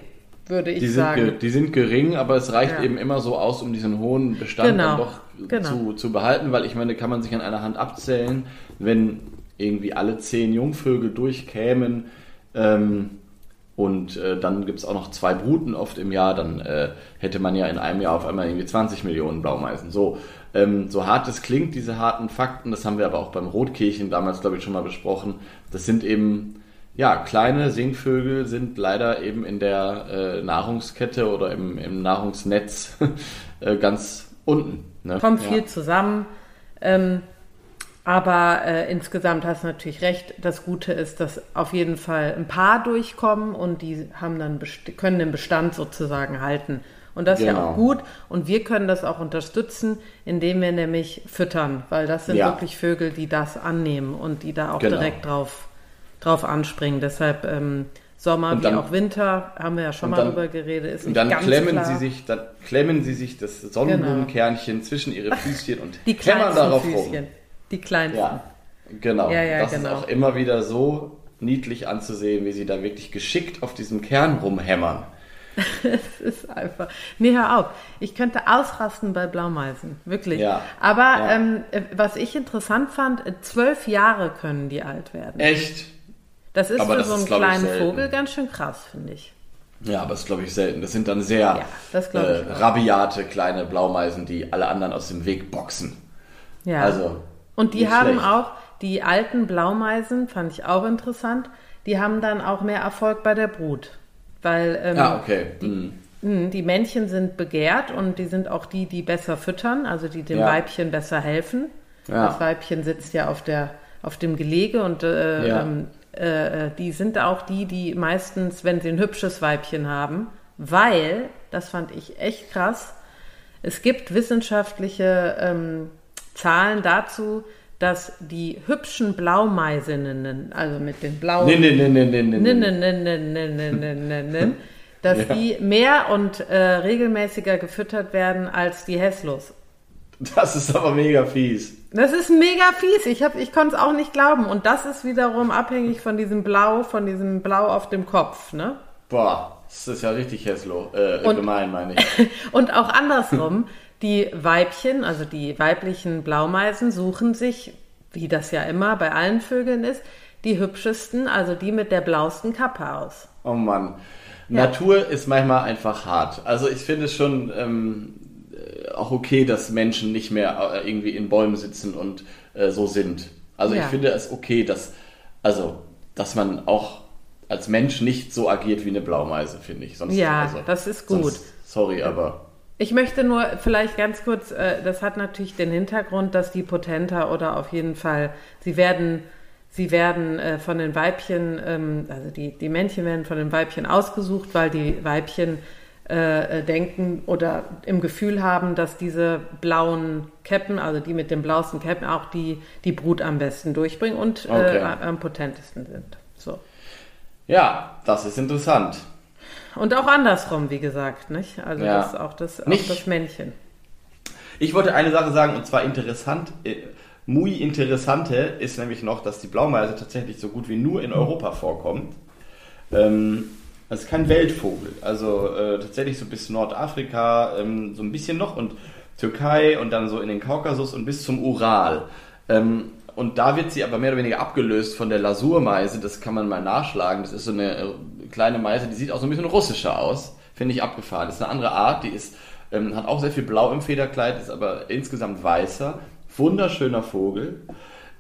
würde ich die sagen. die sind gering, aber es reicht ja. eben immer so aus, um diesen hohen Bestand genau. dann doch genau. zu, zu behalten, weil ich meine, kann man sich an einer Hand abzählen, wenn irgendwie alle zehn Jungvögel durchkämen, ähm, und äh, dann gibt es auch noch zwei Bruten oft im Jahr, dann äh, hätte man ja in einem Jahr auf einmal irgendwie 20 Millionen Blaumeisen. So, ähm, so hart es klingt, diese harten Fakten, das haben wir aber auch beim Rotkehlchen damals, glaube ich, schon mal besprochen. Das sind eben, ja, kleine Singvögel sind leider eben in der äh, Nahrungskette oder im, im Nahrungsnetz äh, ganz unten. Ne? Kommt viel ja. zusammen. Ähm, aber äh, insgesamt hast du natürlich recht. Das Gute ist, dass auf jeden Fall ein paar durchkommen und die haben dann können den Bestand sozusagen halten. Und das genau. ist ja auch genau. gut. Und wir können das auch unterstützen, indem wir nämlich füttern, weil das sind ja. wirklich Vögel, die das annehmen und die da auch genau. direkt drauf, drauf anspringen. Deshalb ähm, Sommer dann, wie auch Winter, haben wir ja schon mal drüber geredet. Ist und dann klemmen klar. sie sich, dann klemmen sie sich das Sonnenblumenkernchen genau. zwischen ihre Füßchen und die hämmern darauf Füßchen. rum. Die kleinsten. Ja, genau. Ja, ja, das genau. ist auch immer wieder so niedlich anzusehen, wie sie da wirklich geschickt auf diesem Kern rumhämmern. Es ist einfach. Nee, hör auf. Ich könnte ausrasten bei Blaumeisen. Wirklich. Ja, Aber ja. Ähm, was ich interessant fand, zwölf Jahre können die alt werden. Echt? Das ist aber für das so einen kleinen Vogel ganz schön krass, finde ich. Ja, aber das glaube ich selten. Das sind dann sehr ja, äh, rabiate kleine Blaumeisen, die alle anderen aus dem Weg boxen. Ja. Also und die Nicht haben schlecht. auch, die alten Blaumeisen, fand ich auch interessant, die haben dann auch mehr Erfolg bei der Brut. Weil ähm, ah, okay. die, mhm. Hm, die, Männchen sind begehrt und die sind auch die, die besser füttern, also die dem ja. Weibchen besser helfen. Ja. Das Weibchen sitzt ja auf, der, auf dem Gelege und äh, ja. ähm, äh, die sind auch die, die meistens, wenn sie ein hübsches Weibchen haben, weil, das fand ich echt krass, es gibt wissenschaftliche ähm, Zahlen dazu, dass die hübschen Blaumeisinnen, also mit den blauen, dass die mehr und äh, regelmäßiger gefüttert werden als die Hesslos. Das ist aber mega fies. Das ist mega fies. Ich, ich konnte es auch nicht glauben. Und das ist wiederum abhängig von diesem Blau, von diesem Blau auf dem Kopf, ne? Boah, das ist ja richtig hässlich, äh, und, gemein, meine ich. und auch andersrum. Die Weibchen, also die weiblichen Blaumeisen, suchen sich, wie das ja immer bei allen Vögeln ist, die hübschesten, also die mit der blauesten Kappe aus. Oh Mann. Ja. Natur ist manchmal einfach hart. Also ich finde es schon ähm, äh, auch okay, dass Menschen nicht mehr äh, irgendwie in Bäumen sitzen und äh, so sind. Also ja. ich finde es okay, dass, also, dass man auch als Mensch nicht so agiert wie eine Blaumeise, finde ich. Sonst, ja, also, das ist gut. Sonst, sorry, aber Ich möchte nur vielleicht ganz kurz, äh, das hat natürlich den Hintergrund, dass die Potenter oder auf jeden Fall, sie werden, sie werden äh, von den Weibchen, ähm, also die, die Männchen werden von den Weibchen ausgesucht, weil die Weibchen äh, denken oder im Gefühl haben, dass diese blauen Käppen, also die mit den blauesten Käppen, auch die, die Brut am besten durchbringen und okay. am potentesten sind. So. Ja, das ist interessant. Und auch andersrum, wie gesagt, nicht? Also ja. das auch das, auch nicht. das Männchen. Ich wollte eine Sache sagen, und zwar interessant, äh, muy interessante ist nämlich noch, dass die Blaumeise tatsächlich so gut wie nur in Europa vorkommt. Ähm, das ist kein Weltvogel, also äh, tatsächlich so bis Nordafrika, ähm, so ein bisschen noch und Türkei und dann so in den Kaukasus und bis zum Ural. Ähm, und da wird sie aber mehr oder weniger abgelöst von der Lasurmeise. Das kann man mal nachschlagen. Das ist so eine äh, kleine Meise, die sieht auch so ein bisschen russischer aus. Finde ich abgefahren. Das ist eine andere Art. Die ist, ähm, hat auch sehr viel Blau im Federkleid, ist aber insgesamt weißer. Wunderschöner Vogel.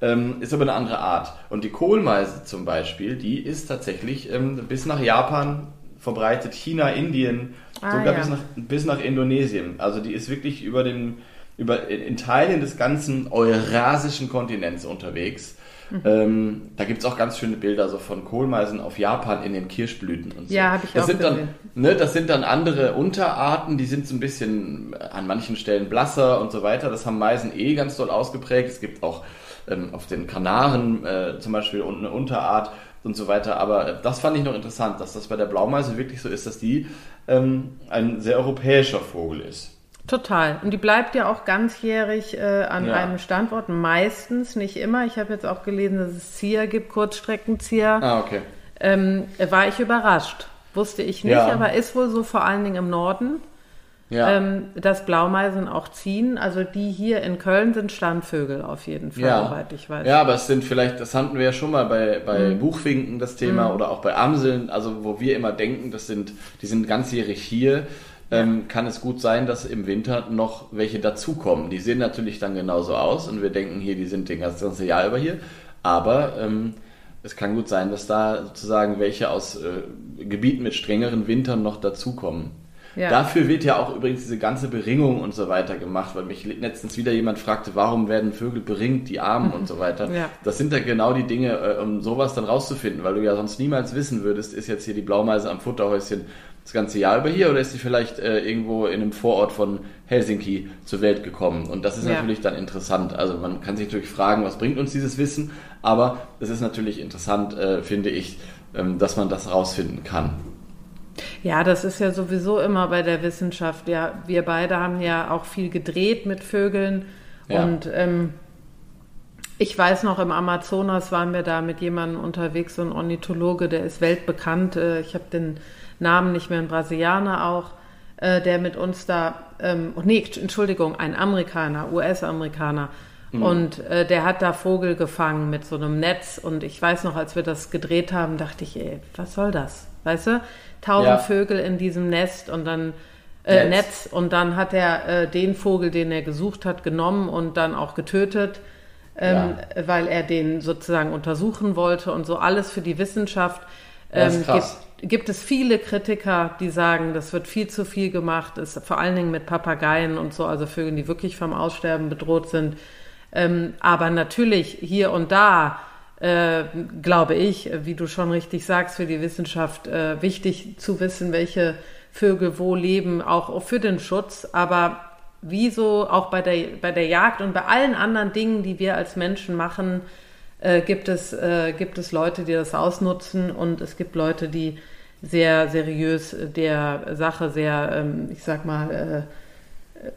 Ähm, ist aber eine andere Art. Und die Kohlmeise zum Beispiel, die ist tatsächlich ähm, bis nach Japan verbreitet, China, Indien, ah, sogar ja. bis, nach, bis nach Indonesien. Also die ist wirklich über den über, in Teilen des ganzen eurasischen Kontinents unterwegs. Mhm. Ähm, da gibt es auch ganz schöne Bilder so von Kohlmeisen auf Japan in den Kirschblüten und so. Ja, habe ich das auch sind gesehen. Dann, ne, das sind dann andere Unterarten, die sind so ein bisschen an manchen Stellen blasser und so weiter. Das haben Meisen eh ganz doll ausgeprägt. Es gibt auch ähm, auf den Kanaren äh, zum Beispiel eine Unterart und so weiter. Aber äh, das fand ich noch interessant, dass das bei der Blaumeise wirklich so ist, dass die ähm, ein sehr europäischer Vogel ist. Total. Und die bleibt ja auch ganzjährig äh, an ja. einem Standort, meistens, nicht immer. Ich habe jetzt auch gelesen, dass es Zieher gibt, Kurzstreckenzieher. Ah, okay. Ähm, war ich überrascht. Wusste ich nicht, ja. aber ist wohl so vor allen Dingen im Norden, ja. ähm, dass Blaumeisen auch ziehen. Also die hier in Köln sind Standvögel auf jeden Fall, ja. soweit ich weiß. Ja, aber es sind vielleicht, das hatten wir ja schon mal bei, bei mhm. Buchfinken das Thema mhm. oder auch bei Amseln, also wo wir immer denken, das sind, die sind ganzjährig hier ähm, kann es gut sein, dass im Winter noch welche dazukommen. Die sehen natürlich dann genauso aus und wir denken hier, die sind den ganze Jahr über hier. Aber ähm, es kann gut sein, dass da sozusagen welche aus äh, Gebieten mit strengeren Wintern noch dazukommen. Ja. Dafür wird ja auch übrigens diese ganze Beringung und so weiter gemacht, weil mich letztens wieder jemand fragte, warum werden Vögel beringt, die Armen und so weiter. Ja. Das sind ja genau die Dinge, äh, um sowas dann rauszufinden, weil du ja sonst niemals wissen würdest, ist jetzt hier die Blaumeise am Futterhäuschen das ganze Jahr über hier oder ist sie vielleicht äh, irgendwo in einem Vorort von Helsinki zur Welt gekommen? Und das ist ja. natürlich dann interessant. Also man kann sich natürlich fragen, was bringt uns dieses Wissen? Aber es ist natürlich interessant, äh, finde ich, ähm, dass man das rausfinden kann. Ja, das ist ja sowieso immer bei der Wissenschaft. Ja, wir beide haben ja auch viel gedreht mit Vögeln ja. und ähm, ich weiß noch, im Amazonas waren wir da mit jemandem unterwegs, so ein Ornithologe, der ist weltbekannt. Äh, ich habe den Namen nicht mehr, ein Brasilianer auch, äh, der mit uns da, ähm, oh, nee, Entschuldigung, ein Amerikaner, US-Amerikaner. Mhm. Und äh, der hat da Vogel gefangen mit so einem Netz. Und ich weiß noch, als wir das gedreht haben, dachte ich, ey, was soll das? Weißt du? Tausend ja. Vögel in diesem Nest und dann äh, Netz. Netz. Und dann hat er äh, den Vogel, den er gesucht hat, genommen und dann auch getötet, ähm, ja. weil er den sozusagen untersuchen wollte und so alles für die Wissenschaft. Ähm, gibt, gibt es viele Kritiker, die sagen, das wird viel zu viel gemacht, ist vor allen Dingen mit Papageien und so, also Vögeln, die wirklich vom Aussterben bedroht sind. Ähm, aber natürlich hier und da, äh, glaube ich, wie du schon richtig sagst, für die Wissenschaft äh, wichtig zu wissen, welche Vögel wo leben, auch für den Schutz. Aber wieso auch bei der, bei der Jagd und bei allen anderen Dingen, die wir als Menschen machen, äh, gibt, es, äh, gibt es Leute, die das ausnutzen und es gibt Leute, die sehr seriös der Sache sehr, ähm, ich sag mal, äh,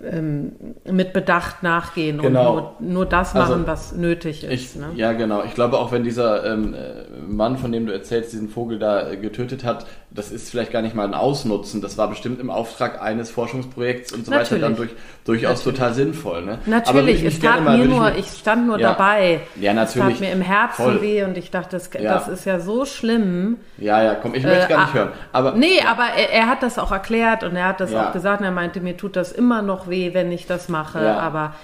ähm, mit Bedacht nachgehen genau. und nur, nur das also machen, also, was nötig ist. Ich, ne? Ja, genau. Ich glaube auch, wenn dieser ähm, Mann, von dem du erzählst, diesen Vogel da äh, getötet hat, das ist vielleicht gar nicht mal ein Ausnutzen. Das war bestimmt im Auftrag eines Forschungsprojekts und so Natürlich. weiter dann durch, durchaus natürlich. total sinnvoll. Ne? Natürlich, es tat mir nur, ich, stand nur ja. dabei. Ja, natürlich. Es tat mir im Herzen Voll. weh und ich dachte, das, ja. das ist ja so schlimm. Ja, ja, komm, ich möchte äh, gar nicht hören. Aber, nee, aber er, er, hat das auch erklärt und er hat das ja. auch gesagt und er meinte, mir tut das immer noch weh, wenn ich das mache, aber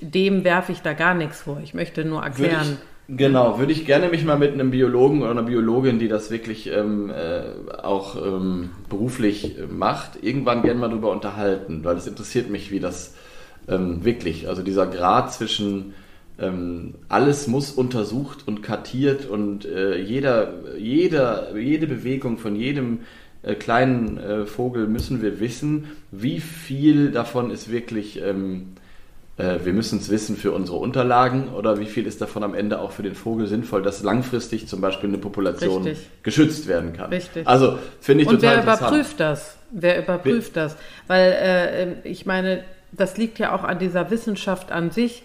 dem werfe ich da gar nichts vor. Ich möchte nur erklären. Ich, genau, würde ich gerne mich mal mit einem Biologen oder einer Biologin, die das wirklich ähm, äh, auch ähm, beruflich äh, macht, irgendwann gerne mal darüber unterhalten, weil es interessiert mich, wie das ähm, wirklich, also dieser Grad zwischen ähm, alles muss untersucht und kartiert und äh, jeder, jeder, jede Bewegung von jedem äh, kleinen äh, Vogel müssen wir wissen, wie viel davon ist wirklich, ähm, äh, wir müssen es wissen für unsere Unterlagen oder wie viel ist davon am Ende auch für den Vogel sinnvoll, dass langfristig zum Beispiel eine Population Richtig. geschützt werden kann. Richtig. Also finde ich Und total wer überprüft das? Wer überprüft wer, das? Weil äh, ich meine, das liegt ja auch an dieser Wissenschaft an sich.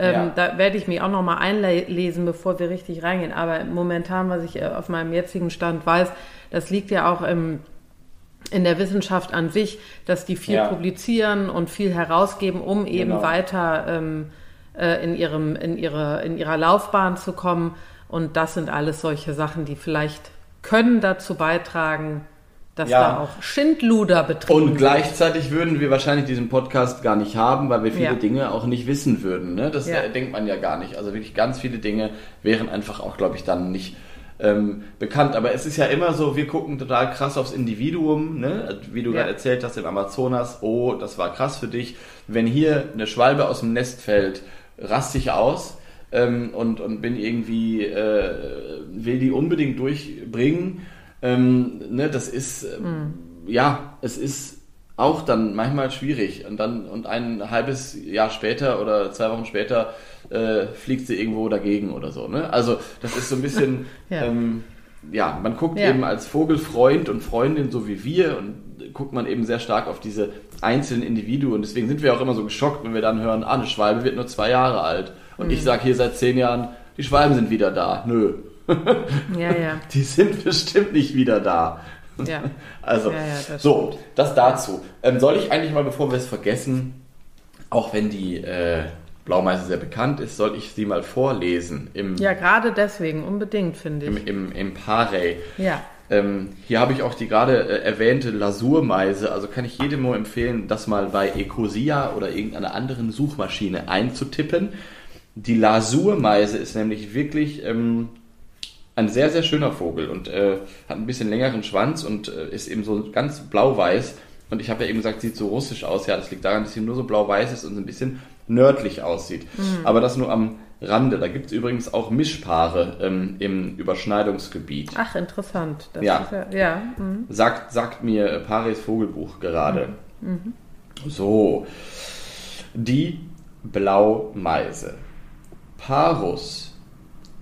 Ähm, ja. Da werde ich mich auch noch mal einlesen, bevor wir richtig reingehen. Aber momentan, was ich äh, auf meinem jetzigen Stand weiß, das liegt ja auch im, in der Wissenschaft an sich, dass die viel ja. publizieren und viel herausgeben, um eben genau. weiter ähm, äh, in, ihrem, in, ihre, in ihrer Laufbahn zu kommen. Und das sind alles solche Sachen, die vielleicht können dazu beitragen, dass ja. da auch Schindluder betrieben Und gleichzeitig würden wir wahrscheinlich diesen Podcast gar nicht haben, weil wir viele ja. Dinge auch nicht wissen würden. Ne? Das ja. denkt man ja gar nicht. Also wirklich ganz viele Dinge wären einfach auch, glaube ich, dann nicht ähm, bekannt. Aber es ist ja immer so, wir gucken total krass aufs Individuum, ne? wie du ja. gerade erzählt hast im Amazonas. Oh, das war krass für dich. Wenn hier eine Schwalbe aus dem Nest fällt, raste ich aus ähm, und, und bin irgendwie, äh, will die unbedingt durchbringen. Ähm, ne, das ist, mhm. ja, es ist auch dann manchmal schwierig. Und dann, und ein halbes Jahr später oder zwei Wochen später äh, fliegt sie irgendwo dagegen oder so. Ne? Also das ist so ein bisschen, ja. Ähm, ja, man guckt ja. eben als Vogelfreund und Freundin so wie wir und guckt man eben sehr stark auf diese einzelnen Individuen. Deswegen sind wir auch immer so geschockt, wenn wir dann hören, ah, eine Schwalbe wird nur zwei Jahre alt. Und mhm. ich sage hier seit zehn Jahren, die Schwalben sind wieder da. Nö. ja, ja. Die sind bestimmt nicht wieder da. Ja. Also, ja, ja, das so, stimmt. das dazu. Ähm, soll ich eigentlich mal, bevor wir es vergessen, auch wenn die äh, Blaumeise sehr bekannt ist, soll ich sie mal vorlesen. Im, ja, gerade deswegen, unbedingt, finde ich. Im, im, im Parey. Ja. Ähm, hier habe ich auch die gerade äh, erwähnte Lasurmeise, also kann ich jedem nur empfehlen, das mal bei Ecosia oder irgendeiner anderen Suchmaschine einzutippen. Die Lasurmeise ist nämlich wirklich ähm, ein sehr, sehr schöner Vogel und äh, hat ein bisschen längeren Schwanz und äh, ist eben so ganz blau-weiß. Und ich habe ja eben gesagt, sieht so russisch aus. Ja, das liegt daran, dass sie nur so blau-weiß ist und ein bisschen nördlich aussieht. Mhm. Aber das nur am Rande. Da gibt es übrigens auch Mischpaare ähm, im Überschneidungsgebiet. Ach, interessant. Das ja. ja, ja. Mhm. Sagt, sagt mir Paris Vogelbuch gerade. Mhm. mhm. So. Die Blaumeise. Parus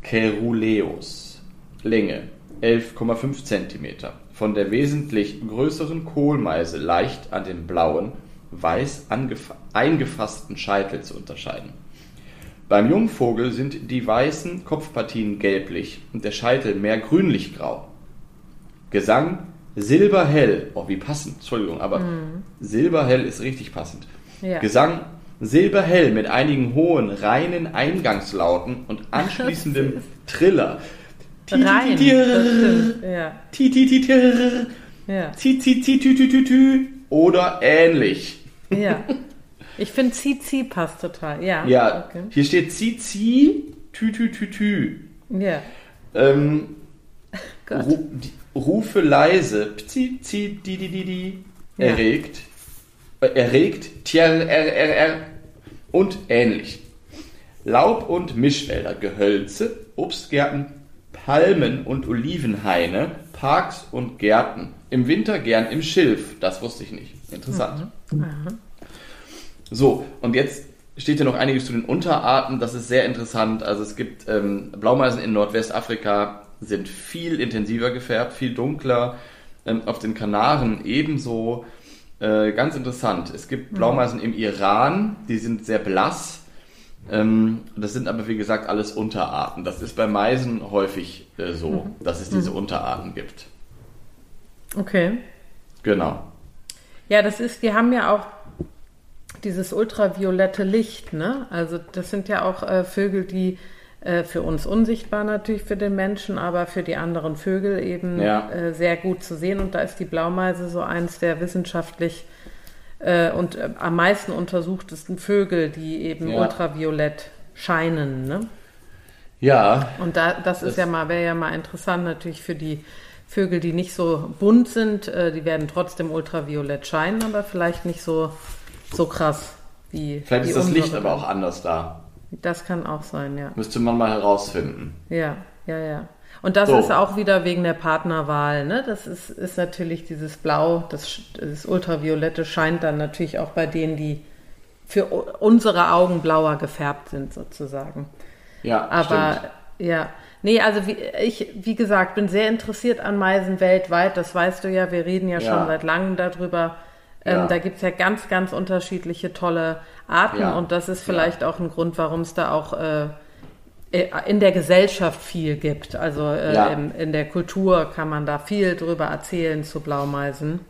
ceruleus. Länge 11,5 cm. Von der wesentlich größeren Kohlmeise leicht an den blauen weiß eingefassten Scheitel zu unterscheiden. Beim Jungvogel sind die weißen Kopfpartien gelblich und der Scheitel mehr grünlich-grau. Gesang silberhell, oh wie passend, Entschuldigung, aber mm. silberhell ist richtig passend. Ja. Gesang silberhell mit einigen hohen, reinen Eingangslauten und anschließendem Triller. Rein, oder ähnlich. Ja. Ich finde Zizi passt total, ja. Ja, okay. hier steht Zizi, tü, tü, tü, tü. Ja. Ähm, Ru die, rufe leise, pzi, zi, di, di, di, di, ja. erregt, äh, erregt, tjer, r, r, r und ähnlich. Laub- und Mischwälder, Gehölze, Obstgärten, Palmen und Olivenhaine, Parks und Gärten. Im Winter gern im Schilf. Das wusste ich nicht. Interessant. Mhm. Mhm. So, und jetzt steht hier noch einiges zu den Unterarten. Das ist sehr interessant. Also es gibt ähm, Blaumeisen in Nordwestafrika sind viel intensiver gefärbt, viel dunkler. Ähm, auf den Kanaren ebenso. Äh, ganz interessant. Es gibt mhm. Blaumeisen im Iran, die sind sehr blass. Ähm, das sind aber wie gesagt alles Unterarten. Das ist bei Meisen häufig äh, so, mhm. dass es diese mhm. Unterarten gibt. Okay. Genau. Ja, das ist, die haben ja auch dieses ultraviolette Licht, ne? Also das sind ja auch äh, Vögel, die äh, für uns unsichtbar natürlich für den Menschen, aber für die anderen Vögel eben ja. äh, sehr gut zu sehen. Und da ist die Blaumeise so eins der wissenschaftlich äh, und äh, am meisten untersuchtesten Vögel, die eben Ja. ultraviolett scheinen. Ne? Ja, Und da, das ist Das- ja mal, wäre ja mal interessant natürlich für die Vögel, die nicht so bunt sind, äh, die werden trotzdem ultraviolett scheinen, aber vielleicht nicht so, so krass wie vielleicht wie ist das Licht aber auch anders da. Das kann auch sein, ja. Müsste man mal herausfinden. Ja, ja, ja. Und das So. ist auch wieder wegen der Partnerwahl, ne? Das ist, ist natürlich dieses Blau, das, das Ultraviolette scheint dann natürlich auch bei denen, die für unsere Augen blauer gefärbt sind, sozusagen. Ja, Aber stimmt. ja, nee, also wie, ich, wie gesagt, bin sehr interessiert an Meisen weltweit. Das weißt du ja, wir reden ja, Ja. schon seit langem darüber. Ähm, Ja. Da gibt's ja ganz, ganz unterschiedliche tolle Arten Ja. und das ist vielleicht auch ein Grund, warum es da auch äh, in der Gesellschaft viel gibt. Also äh, Ja. im, in der Kultur kann man da viel drüber erzählen zu Blaumeisen.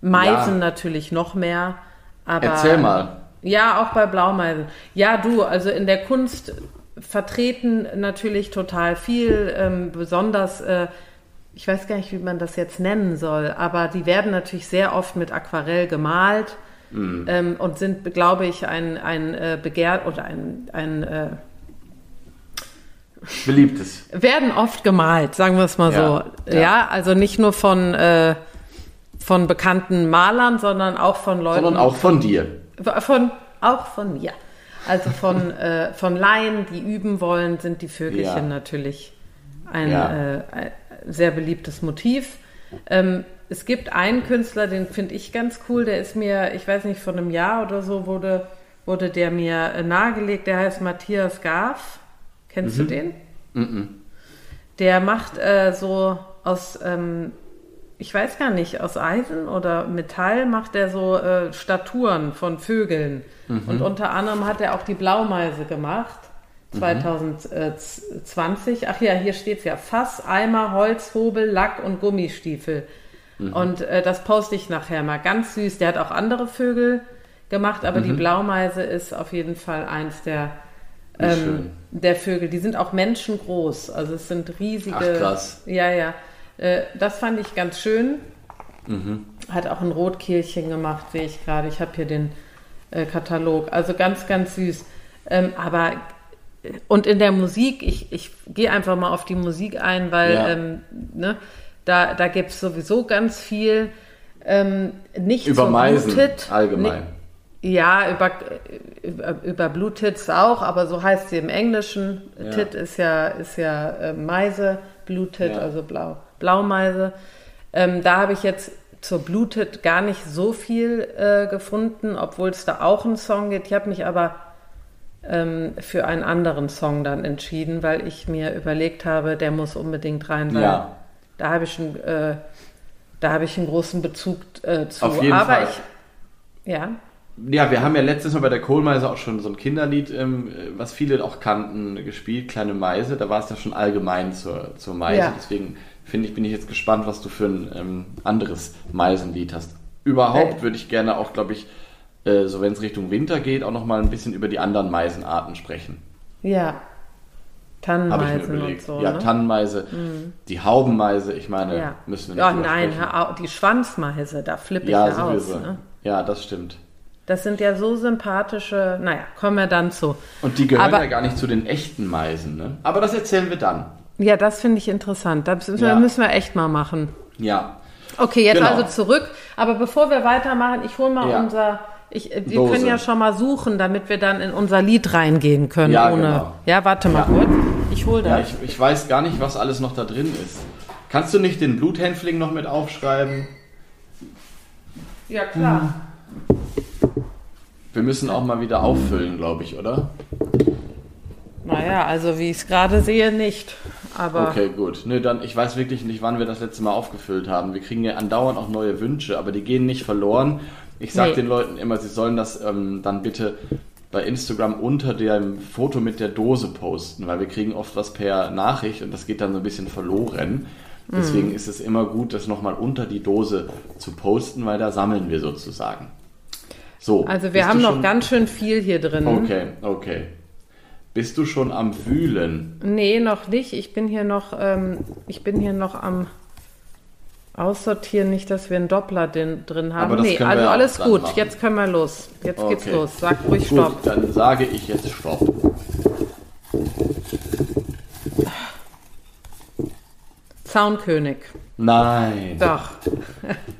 Meisen Ja. natürlich noch mehr. Aber Erzähl mal. ja, auch bei Blaumeisen. Ja, du, also in der Kunst vertreten natürlich total viel, ähm, besonders, äh, ich weiß gar nicht, wie man das jetzt nennen soll, aber die werden natürlich sehr oft mit Aquarell gemalt ähm, und sind, glaube ich, ein, ein äh, Begehrt oder ein, ein äh, Beliebtes. werden oft gemalt, sagen wir es mal Ja, so. ja. Ja, also nicht nur von, äh, von bekannten Malern, sondern auch von Leuten, Sondern auch von dir. Von, auch von mir. Also von, äh, von Laien, die üben wollen, sind die Vögelchen Ja. natürlich ein, äh, ein sehr beliebtes Motiv. Ähm, es gibt einen Künstler, den finde ich ganz cool, der ist mir, ich weiß nicht, vor einem Jahr oder so wurde, wurde der mir äh, nahegelegt, der heißt Matthias Garf. Kennst du den? Der macht äh, so aus, ähm, ich weiß gar nicht, aus Eisen oder Metall macht er so äh, Statuen von Vögeln. Und unter anderem hat er auch die Blaumeise gemacht. 2020. Ach ja, hier steht's ja. Fass, Eimer, Holz, Hobel, Lack und Gummistiefel. Und äh, das poste ich nachher mal. Ganz süß. Der hat auch andere Vögel gemacht, aber die Blaumeise ist auf jeden Fall eins der, ähm, der Vögel. Die sind auch menschengroß. Also es sind riesige. Ach, krass. Ja, ja. Äh, das fand ich ganz schön. Mhm. Hat auch ein Rotkehlchen gemacht, sehe ich gerade. Ich habe hier den äh, Katalog. Also ganz, ganz süß. Ähm, aber äh, und in der Musik, ich, ich gehe einfach mal auf die Musik ein, weil Ja. ähm, ne, da, da gibt es sowieso ganz viel. Ähm, nicht Über so Meisen allgemein. Ja, über, über, über Blue Tits auch, aber so heißt sie im Englischen. Ja. Tit ist ja, ist ja äh, Meise, Blue Tit, Ja. also Blau, Blaumeise. Ähm, da habe ich jetzt zur Blue Tit gar nicht so viel äh, gefunden, obwohl es da auch einen Song gibt. Ich habe mich aber ähm, für einen anderen Song dann entschieden, weil ich mir überlegt habe, der muss unbedingt rein, weil Ja. da habe ich einen, äh, da habe ich einen großen Bezug äh, zu. Auf jeden aber Fall. ich, ja, Ja, wir haben ja letztens mal bei der Kohlmeise auch schon so ein Kinderlied, ähm, was viele auch kannten, gespielt, Kleine Meise. Da war es ja schon allgemein zur, zur Meise. Ja. Deswegen finde ich, bin ich jetzt gespannt, was du für ein ähm, anderes Meisenlied hast. Überhaupt Äh. würde ich gerne auch, glaube ich, äh, so wenn es Richtung Winter geht, auch noch mal ein bisschen über die anderen Meisenarten sprechen. ja, Tannenmeisen mir und überlegt. so. ja, ne? Tannenmeise, die Haubenmeise, ich meine, ja. müssen wir nicht ja, nein, die Schwanzmeise, da flippe ich Ja, ja, aus. Ne? Ja, das stimmt. Das sind ja so sympathische, naja, kommen wir dann zu. Und die gehören Aber- ja gar nicht zu den echten Meisen, ne? Aber das erzählen wir dann. Ja, das finde ich interessant. Das müssen, Ja. wir, müssen wir echt mal machen. Ja. Okay, jetzt Genau. also zurück. Aber bevor wir weitermachen, ich hole mal Ja. unser. Ich, wir Dose. können ja schon mal suchen, damit wir dann in unser Lied reingehen können. Ja, ohne. genau. Ja, warte mal Ja. kurz. Ich hole Ja, das. ich, ich weiß gar nicht, was alles noch da drin ist. Kannst du nicht den Bluthänfling noch mit aufschreiben? Ja, klar. Wir müssen auch mal wieder auffüllen, glaube ich, oder? Naja, also wie ich es gerade sehe, nicht. Aber Okay, gut. Nö, dann, ich weiß wirklich nicht, wann wir das letzte Mal aufgefüllt haben. Wir kriegen ja andauernd auch neue Wünsche, aber die gehen nicht verloren. Ich sage Nee. den Leuten immer, sie sollen das ähm, dann bitte bei Instagram unter dem Foto mit der Dose posten, weil wir kriegen oft was per Nachricht und das geht dann so ein bisschen verloren. Deswegen ist es immer gut, das nochmal unter die Dose zu posten, weil da sammeln wir sozusagen. So. also wir haben noch ganz schön viel hier drin. Okay, okay. Bist du schon am Wühlen? Nee, noch nicht. Ich bin hier noch, ähm, ich bin hier noch am, Aussortieren, nicht, dass wir einen Doppler den, drin haben. Aber das nee, also alles gut. machen. Jetzt können wir los. Jetzt geht's Okay. los. Sag ruhig Gut, Stopp. dann sage ich jetzt Stopp. Zaunkönig. Nein, Doch.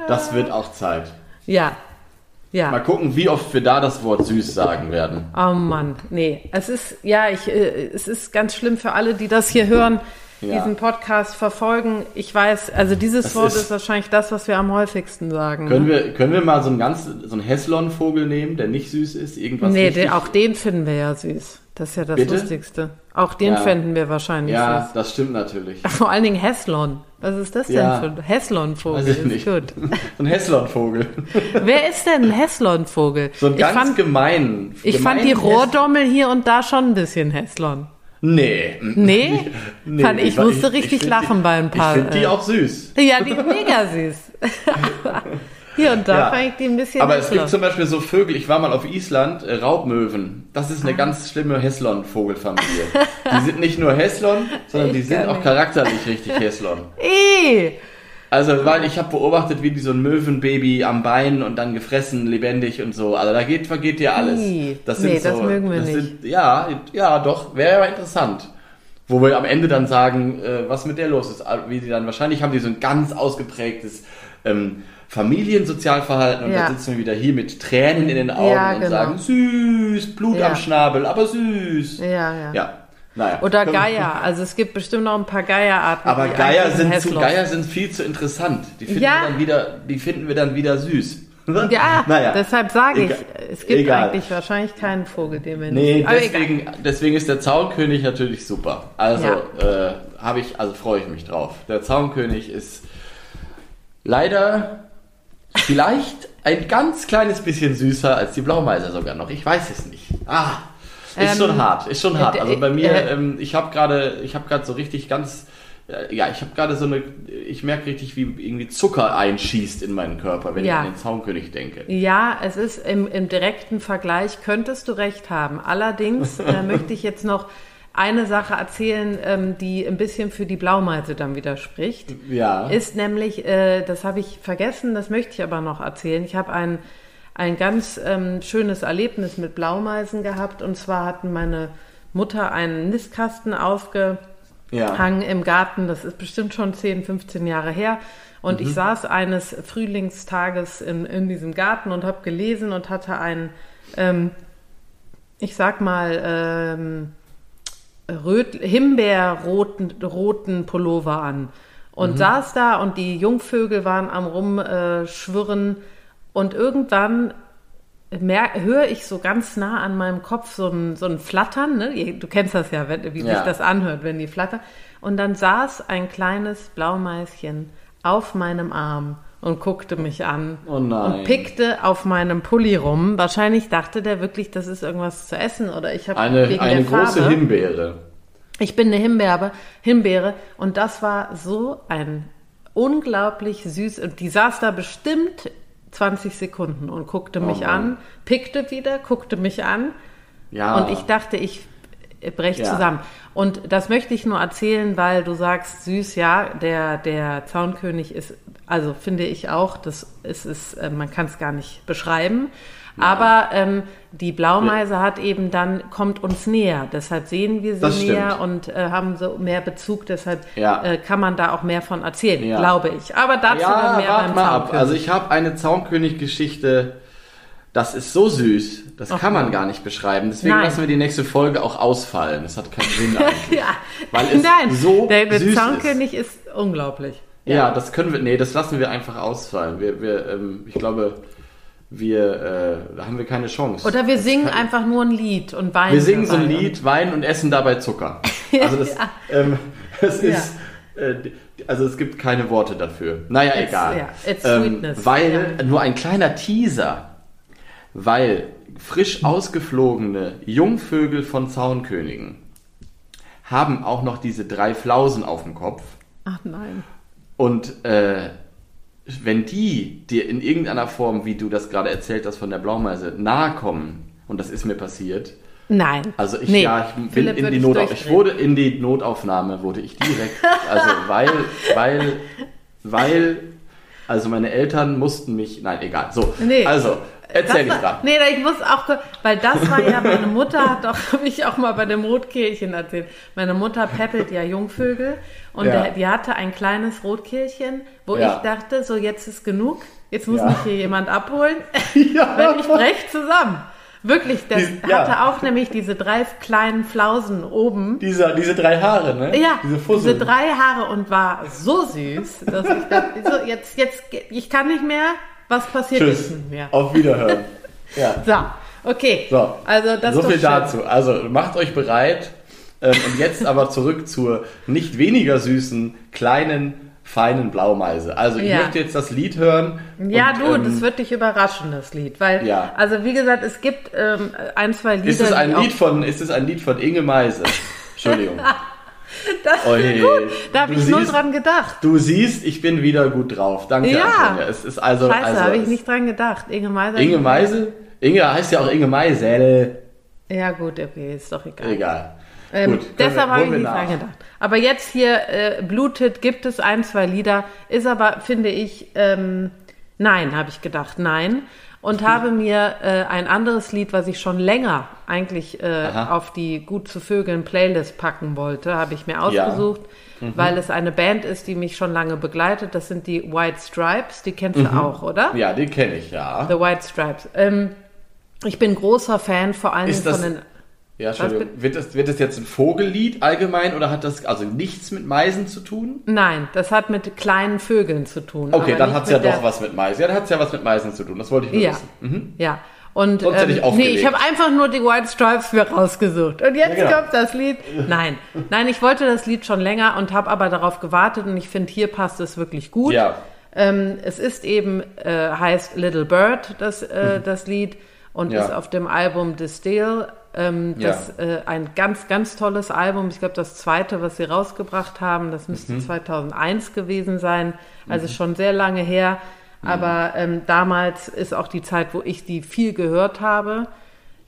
das wird auch Zeit. Ja. Mal Ja. gucken, wie oft wir da das Wort süß sagen werden. Oh Mann. Nee. Es ist, ja, ich, äh, es ist ganz schlimm für alle, die das hier hören, Ja. diesen Podcast verfolgen. Ich weiß, also dieses Das Wort ist- ist, wahrscheinlich das, was wir am häufigsten sagen. Können wir, können wir mal so einen ganz, so einen Heslon-Vogel nehmen, der nicht süß ist? Irgendwas nee, den, auch den finden wir ja süß. Das ist ja das Bitte? Lustigste. Auch den Ja. fänden wir wahrscheinlich Ja, süß. das stimmt natürlich. Vor allen Dingen Heslon. Was ist das denn Ja. für ein Heslon-Vogel? Weiß ich nicht. Gut. So ein Heslon-Vogel. Wer ist denn ein Heslon-Vogel? So ein ich ganz fand, gemein. ich fand die Rohrdommel hier und da schon ein bisschen Heslon. Nee. Nee? Nee, Fand, ich, weil musste richtig find lachen die, bei ein paar. Ich finde die äh, auch süß. Ja, die sind mega süß. hier und da Ja. fand ich die ein bisschen Aber es gibt zum Beispiel so Vögel, ich war mal auf Island, äh, Raubmöwen. Das ist eine Ah. ganz schlimme Heslon-Vogelfamilie. die sind nicht nur Heslon, sondern die Ich sind gar auch charakterlich richtig Heslon. Ih, Also, weil ich habe beobachtet, wie die so ein Möwenbaby am Bein und dann gefressen, lebendig und so. Also da geht, vergeht dir alles. Das Nee, sind so, das mögen wir das nicht. Sind, ja, ja, doch, wäre aber interessant. Wo wir am Ende dann sagen, äh, was mit der los ist. Wie die dann, wahrscheinlich haben die so ein ganz ausgeprägtes ähm, Familiensozialverhalten und Ja. dann sitzen wir wieder hier mit Tränen in den Augen Ja, und genau. sagen, süß, Blut Ja. am Schnabel, aber süß. Ja, ja. Ja, naja. Oder Geier. Also es gibt bestimmt noch ein paar Geierarten. aber Geier sind, zu, Geier sind viel zu interessant. Die finden, Ja. wir, dann wieder, die finden wir dann wieder süß. Ja, naja. deshalb sage ich, es gibt Egal. eigentlich wahrscheinlich keinen Vogel, den wir Nee, nicht. Egal. deswegen, deswegen ist der Zaunkönig natürlich super. Also äh, habe ich, also freue ich mich drauf. Der Zaunkönig ist leider vielleicht ein ganz kleines bisschen süßer als die Blaumeise sogar noch. Ich weiß es nicht. Ah, ist Ähm, schon hart, ist schon hart. Also bei mir, äh, ähm, ich habe gerade, ich habe gerade so richtig ganz, äh, ja, ich habe gerade so eine, ich merke richtig, wie irgendwie Zucker einschießt in meinen Körper, wenn Ja. ich an den Zaunkönig denke. Ja, es ist im, im direkten Vergleich, könntest du recht haben. Allerdings äh, möchte ich jetzt noch eine Sache erzählen, ähm, die ein bisschen für die Blaumeise dann widerspricht. Ja. Ist nämlich, äh, das habe ich vergessen, das möchte ich aber noch erzählen. Ich habe ein, ein ganz ähm, schönes Erlebnis mit Blaumeisen gehabt. Und zwar hatten meine Mutter einen Nistkasten aufge Ja. Im Garten. Das ist bestimmt schon 10, 15 Jahre her. Und Mhm. ich saß eines Frühlingstages in, in diesem Garten und habe gelesen und hatte einen, ähm, ich sag mal, ähm, röt, himbeerroten roten Pullover an. Und Mhm. saß da und die Jungvögel waren am rumschwirren. Äh. Und irgendwann höre ich so ganz nah an meinem Kopf so ein, so ein Flattern. Ne? Du kennst das ja, wenn, wie Ja. sich das anhört, wenn die flattern. Und dann saß ein kleines Blaumeischen auf meinem Arm und guckte mich an Oh und pickte auf meinem Pulli rum. Wahrscheinlich dachte der wirklich, das ist irgendwas zu essen oder ich habe Eine, wegen eine der große Farbe. Himbeere. Ich bin eine Himbeere, Himbeere und das war so ein unglaublich süß und die saß da bestimmt 20 Sekunden und guckte mich Mann. an, pickte wieder, guckte mich an Ja. und ich dachte, ich breche Ja. zusammen. Und das möchte ich nur erzählen, weil du sagst, süß, ja, der, der Zaunkönig ist, also finde ich auch, das ist, ist äh, man kann es gar nicht beschreiben. Aber ähm, die Blaumeise hat eben dann, kommt uns näher. Deshalb sehen wir sie Das stimmt. näher und äh, haben so mehr Bezug. Deshalb Ja. äh, kann man da auch mehr von erzählen, Ja. glaube ich. Aber dazu dann ja, mehr beim mal ab. Also ich habe eine Zaunkönig-Geschichte, das ist so süß, das kann man gar nicht beschreiben. Deswegen Nein. lassen wir die nächste Folge auch ausfallen. Das hat keinen Sinn eigentlich. ja. Weil es Nein, so der, der süß Zaunkönig ist. unglaublich. Ja. das können wir, nee, das lassen wir einfach ausfallen. Wir, wir, ähm, ich glaube, wir, äh, da haben wir keine Chance. Oder wir singen kann- einfach nur ein Lied und weinen. Wir singen so ein. Lied, weinen und essen dabei Zucker. Also das, ähm, das Ja. ist, äh, also es gibt keine Worte dafür. Naja, It's- egal. ja, it's ähm, sweetness. weil, Ja. nur ein kleiner Teaser, weil frisch ausgeflogene Jungvögel von Zaunkönigen haben auch noch diese drei Flausen auf dem Kopf. Ach nein. Und äh, wenn die dir in irgendeiner Form, wie du das gerade erzählt hast von der Blaumeise, nahe kommen, und das ist mir passiert, Nein. also ich, Nee. ja, ich bin in die Notaufnahme. Ich wurde in die Notaufnahme, wurde ich direkt, also weil, weil, weil, Also meine Eltern mussten mich, nein, egal. So, Nee. also erzähl dich dran. Nee, ich muss auch, weil das war ja, meine Mutter hat doch, habe ich auch mal bei dem Rotkehlchen erzählt. Meine Mutter peppelt ja Jungvögel und Ja. der, die hatte ein kleines Rotkehlchen, wo Ja. ich dachte, so jetzt ist genug, jetzt muss Ja. mich hier jemand abholen, Ja. wenn ich brech zusammen. Wirklich, das Die- ja. hatte auch nämlich diese drei kleinen Flausen oben. Diese, diese drei Haare, ne? Ja, Diese diese, drei Haare und war so süß, dass ich dachte, so, jetzt, jetzt, ich kann nicht mehr, was passiert Tschüss. nicht mehr. Auf Wiederhören. Ja. So, okay. So, also das so viel dazu. Also macht euch bereit. Ähm, und jetzt aber zurück zur nicht weniger süßen, kleinen, feinen Blaumeise. Also ich Ja. möchte jetzt das Lied hören. Ja, und, du, ähm, das wird dich überraschen, das Lied. Weil, Ja. also wie gesagt, es gibt ähm, ein, zwei Lieder. Ist es ein Lied von, ist es ein Lied von Inge Meise? Entschuldigung. Das ist hey. gut. Da habe ich null siehst- dran gedacht. Du siehst, ich bin wieder gut drauf. Danke, Ja. Antonia. Es ist also, Scheiße, also habe ich nicht dran gedacht. Inge Meiser. Inge Meise? Inge heißt ja auch Inge Meisel. Ja, gut, okay, ist doch egal. Egal. Ähm, Gut, deshalb habe ich nicht dran gedacht. Aber jetzt hier, äh, Blutet, gibt es ein, zwei Lieder, ist aber, finde ich, ähm, nein, habe ich gedacht, nein. Und habe mir äh, ein anderes Lied, was ich schon länger eigentlich äh, auf die Gut zu Vögeln Playlist packen wollte, habe ich mir ausgesucht, Mhm. weil es eine Band ist, die mich schon lange begleitet. Das sind die White Stripes, die kennst du auch, oder? Mhm. Ja, den kenne ich, ja. The White Stripes. Ähm, ich bin großer Fan vor allen Ist das- von den Ja, Entschuldigung. Wird das, wird das jetzt ein Vogellied allgemein oder hat das also nichts mit Meisen zu tun? Nein, das hat mit kleinen Vögeln zu tun. Okay, dann hat es ja doch was mit Meisen. Ja, dann hat es ja was mit Meisen zu tun. Das wollte ich nur Ja, wissen. Mhm. ja. Und Sonst hätte ich nee, aufgelegt. ich habe einfach nur die White Stripes mir rausgesucht. Und jetzt Ja, genau. kommt das Lied. Nein, nein, ich wollte das Lied schon länger und habe aber darauf gewartet und ich finde, hier passt es wirklich gut. Ja. Ähm, es ist eben, äh, heißt Little Bird, das, äh, das Lied, und Mhm. Ja. ist auf dem Album Distill. Ähm, das äh, ein ganz, ganz tolles Album. Ich glaube, das zweite, was sie rausgebracht haben, das müsste Mhm. 2001 gewesen sein. Also schon sehr lange her. Mhm. Aber ähm, damals ist auch die Zeit, wo ich die viel gehört habe.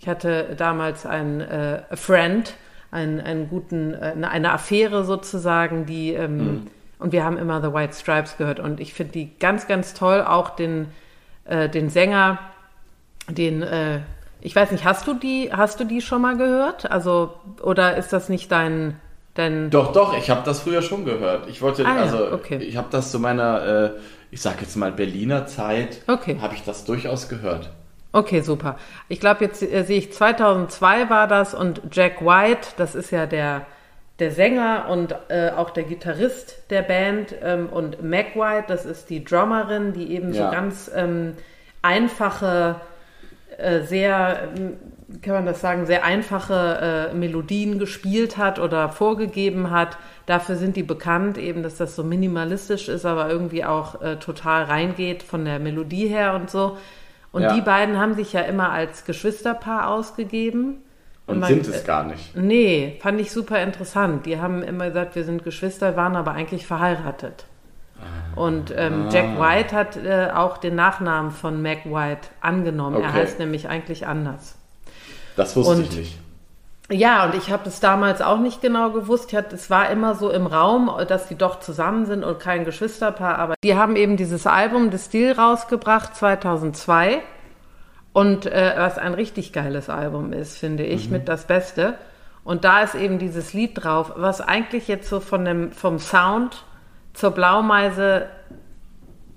Ich hatte damals einen äh, a Friend, einen, einen guten, äh, eine- eine Affäre sozusagen, die ähm, Mhm. und wir haben immer The White Stripes gehört und ich finde die ganz, ganz toll. Auch den, äh, den Sänger, den, äh, ich weiß nicht, hast du die, hast du die schon mal gehört? Also, oder ist das nicht dein, dein, Doch, doch, ich habe das früher schon gehört. Ich wollte, Ah ja, also, okay. ich habe das zu meiner, äh, ich sag jetzt mal Berliner Zeit, Okay. habe ich das durchaus gehört. Okay, super. Ich glaube, jetzt äh, sehe ich 2002 war das und Jack White, das ist ja der, der Sänger und äh, auch der Gitarrist der Band ähm, und Meg White, das ist die Drummerin, die eben Ja. so ganz ähm, einfache, sehr, ähm, kann man das sagen, sehr einfache äh, Melodien gespielt hat oder vorgegeben hat. Dafür sind die bekannt, eben, dass das so minimalistisch ist, aber irgendwie auch äh, total reingeht von der Melodie her und so. Und Ja. die beiden haben sich ja immer als Geschwisterpaar ausgegeben. Und man- sind es gar nicht. Nee, fand ich super interessant. Die haben immer gesagt, wir sind Geschwister, waren aber eigentlich verheiratet. Und ähm, Jack White hat äh, auch den Nachnamen von Meg White angenommen. Er Okay. heißt nämlich eigentlich anders. Das wusste Und- ich nicht. Ja, und ich habe es damals auch nicht genau gewusst. Hatte, es war immer so im Raum, dass die doch zusammen sind und kein Geschwisterpaar. Aber die haben eben dieses Album The Steel rausgebracht 2002. Und äh, was ein richtig geiles Album ist, finde ich, mit das Beste. Und da ist eben dieses Lied drauf, was eigentlich jetzt so von dem, vom Sound zur Blaumeise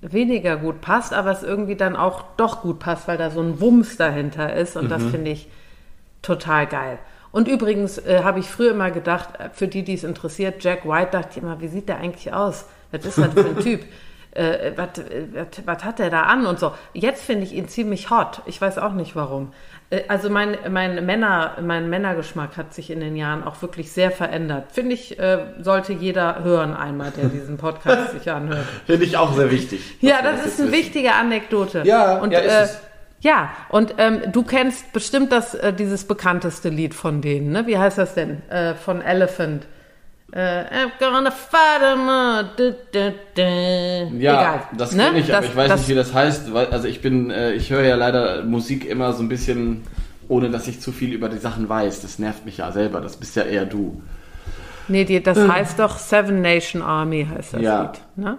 weniger gut passt, aber es irgendwie dann auch doch gut passt, weil da so ein Wumms dahinter ist. Und das finde ich total geil. Und übrigens äh, habe ich früher immer gedacht, äh, für die, die es interessiert, Jack White, dachte ich immer, wie sieht der eigentlich aus? Was ist das für ein Typ? Äh, was, äh, was, was hat der da an und so? Jetzt finde ich ihn ziemlich hot. Ich weiß auch nicht warum. Äh, also mein, mein, Männer, mein Männergeschmack hat sich in den Jahren auch wirklich sehr verändert. Finde ich, äh, sollte jeder hören einmal, der diesen Podcast sich anhört. Finde ich auch sehr wichtig. Ja, wir das ist eine wissen. wichtige Anekdote. Ja, und, ja, äh, ja, und ähm, du kennst bestimmt das, äh, dieses bekannteste Lied von denen, ne? Wie heißt das denn? Äh, von Elephant. Äh, I'm gonna fight 'em all. Du, du, du. Ja, Egal, das ne? kenne ich, aber Das- ich weiß das- nicht, wie das heißt. Weil, also ich bin, äh, ich höre ja leider Musik immer so ein bisschen, ohne dass ich zu viel über die Sachen weiß. Das nervt mich ja selber. Das bist ja eher du. Nee, die, das heißt doch Seven Nation Army heißt das Ja. Lied. Ne?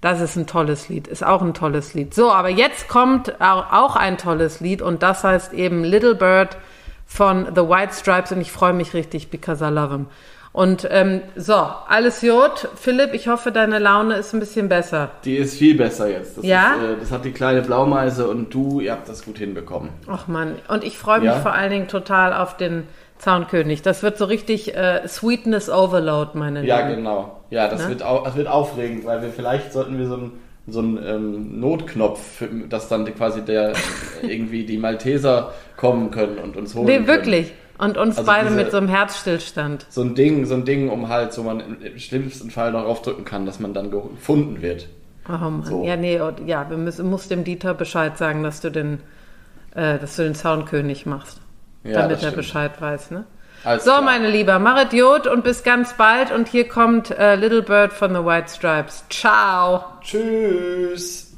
Das ist ein tolles Lied, ist auch ein tolles Lied. So, aber jetzt kommt auch ein tolles Lied und das heißt eben Little Bird von The White Stripes und ich freue mich richtig, because I love him. Und ähm, so, alles Jod. Philipp, ich hoffe, deine Laune ist ein bisschen besser. Die ist viel besser jetzt. Das ja? Ist, äh, das hat die kleine Blaumeise und du, ihr habt das gut hinbekommen. Ach man, und ich freue mich ja? vor allen Dingen total auf den Zaunkönig. Das wird so richtig äh, Sweetness Overload, meine Ja, Lieben. genau. Ja, das, ne? wird, das wird aufregend, weil wir vielleicht sollten wir so ein so ein ähm, Notknopf, dass dann quasi der irgendwie die Malteser kommen können und uns holen. Nee, wirklich. Können. Und uns also beide diese, mit so einem Herzstillstand. So ein Ding, so ein Ding, um halt, so man im schlimmsten Fall noch aufdrücken kann, dass man dann gefunden wird. Oh Mann. So. Ja, nee, ja, wir müssen, musst dem Dieter Bescheid sagen, dass du den, äh, dass du den Zaunkönig machst. Ja, damit er Bescheid weiß, ne? Alles so, klar. meine Lieber, mach Idiot und bis ganz bald. Und hier kommt äh, Little Bird von The White Stripes. Ciao. Tschüss.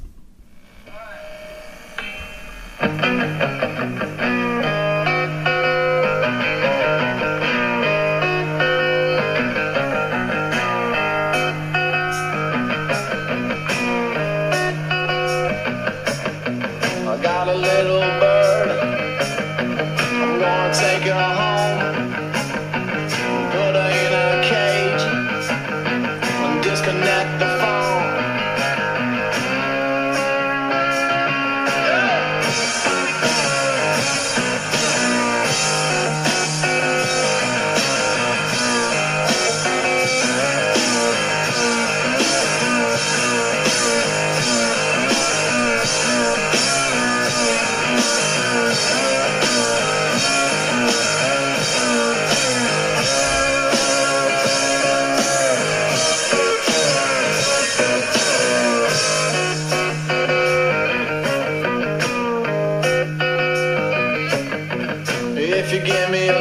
This is how it goes.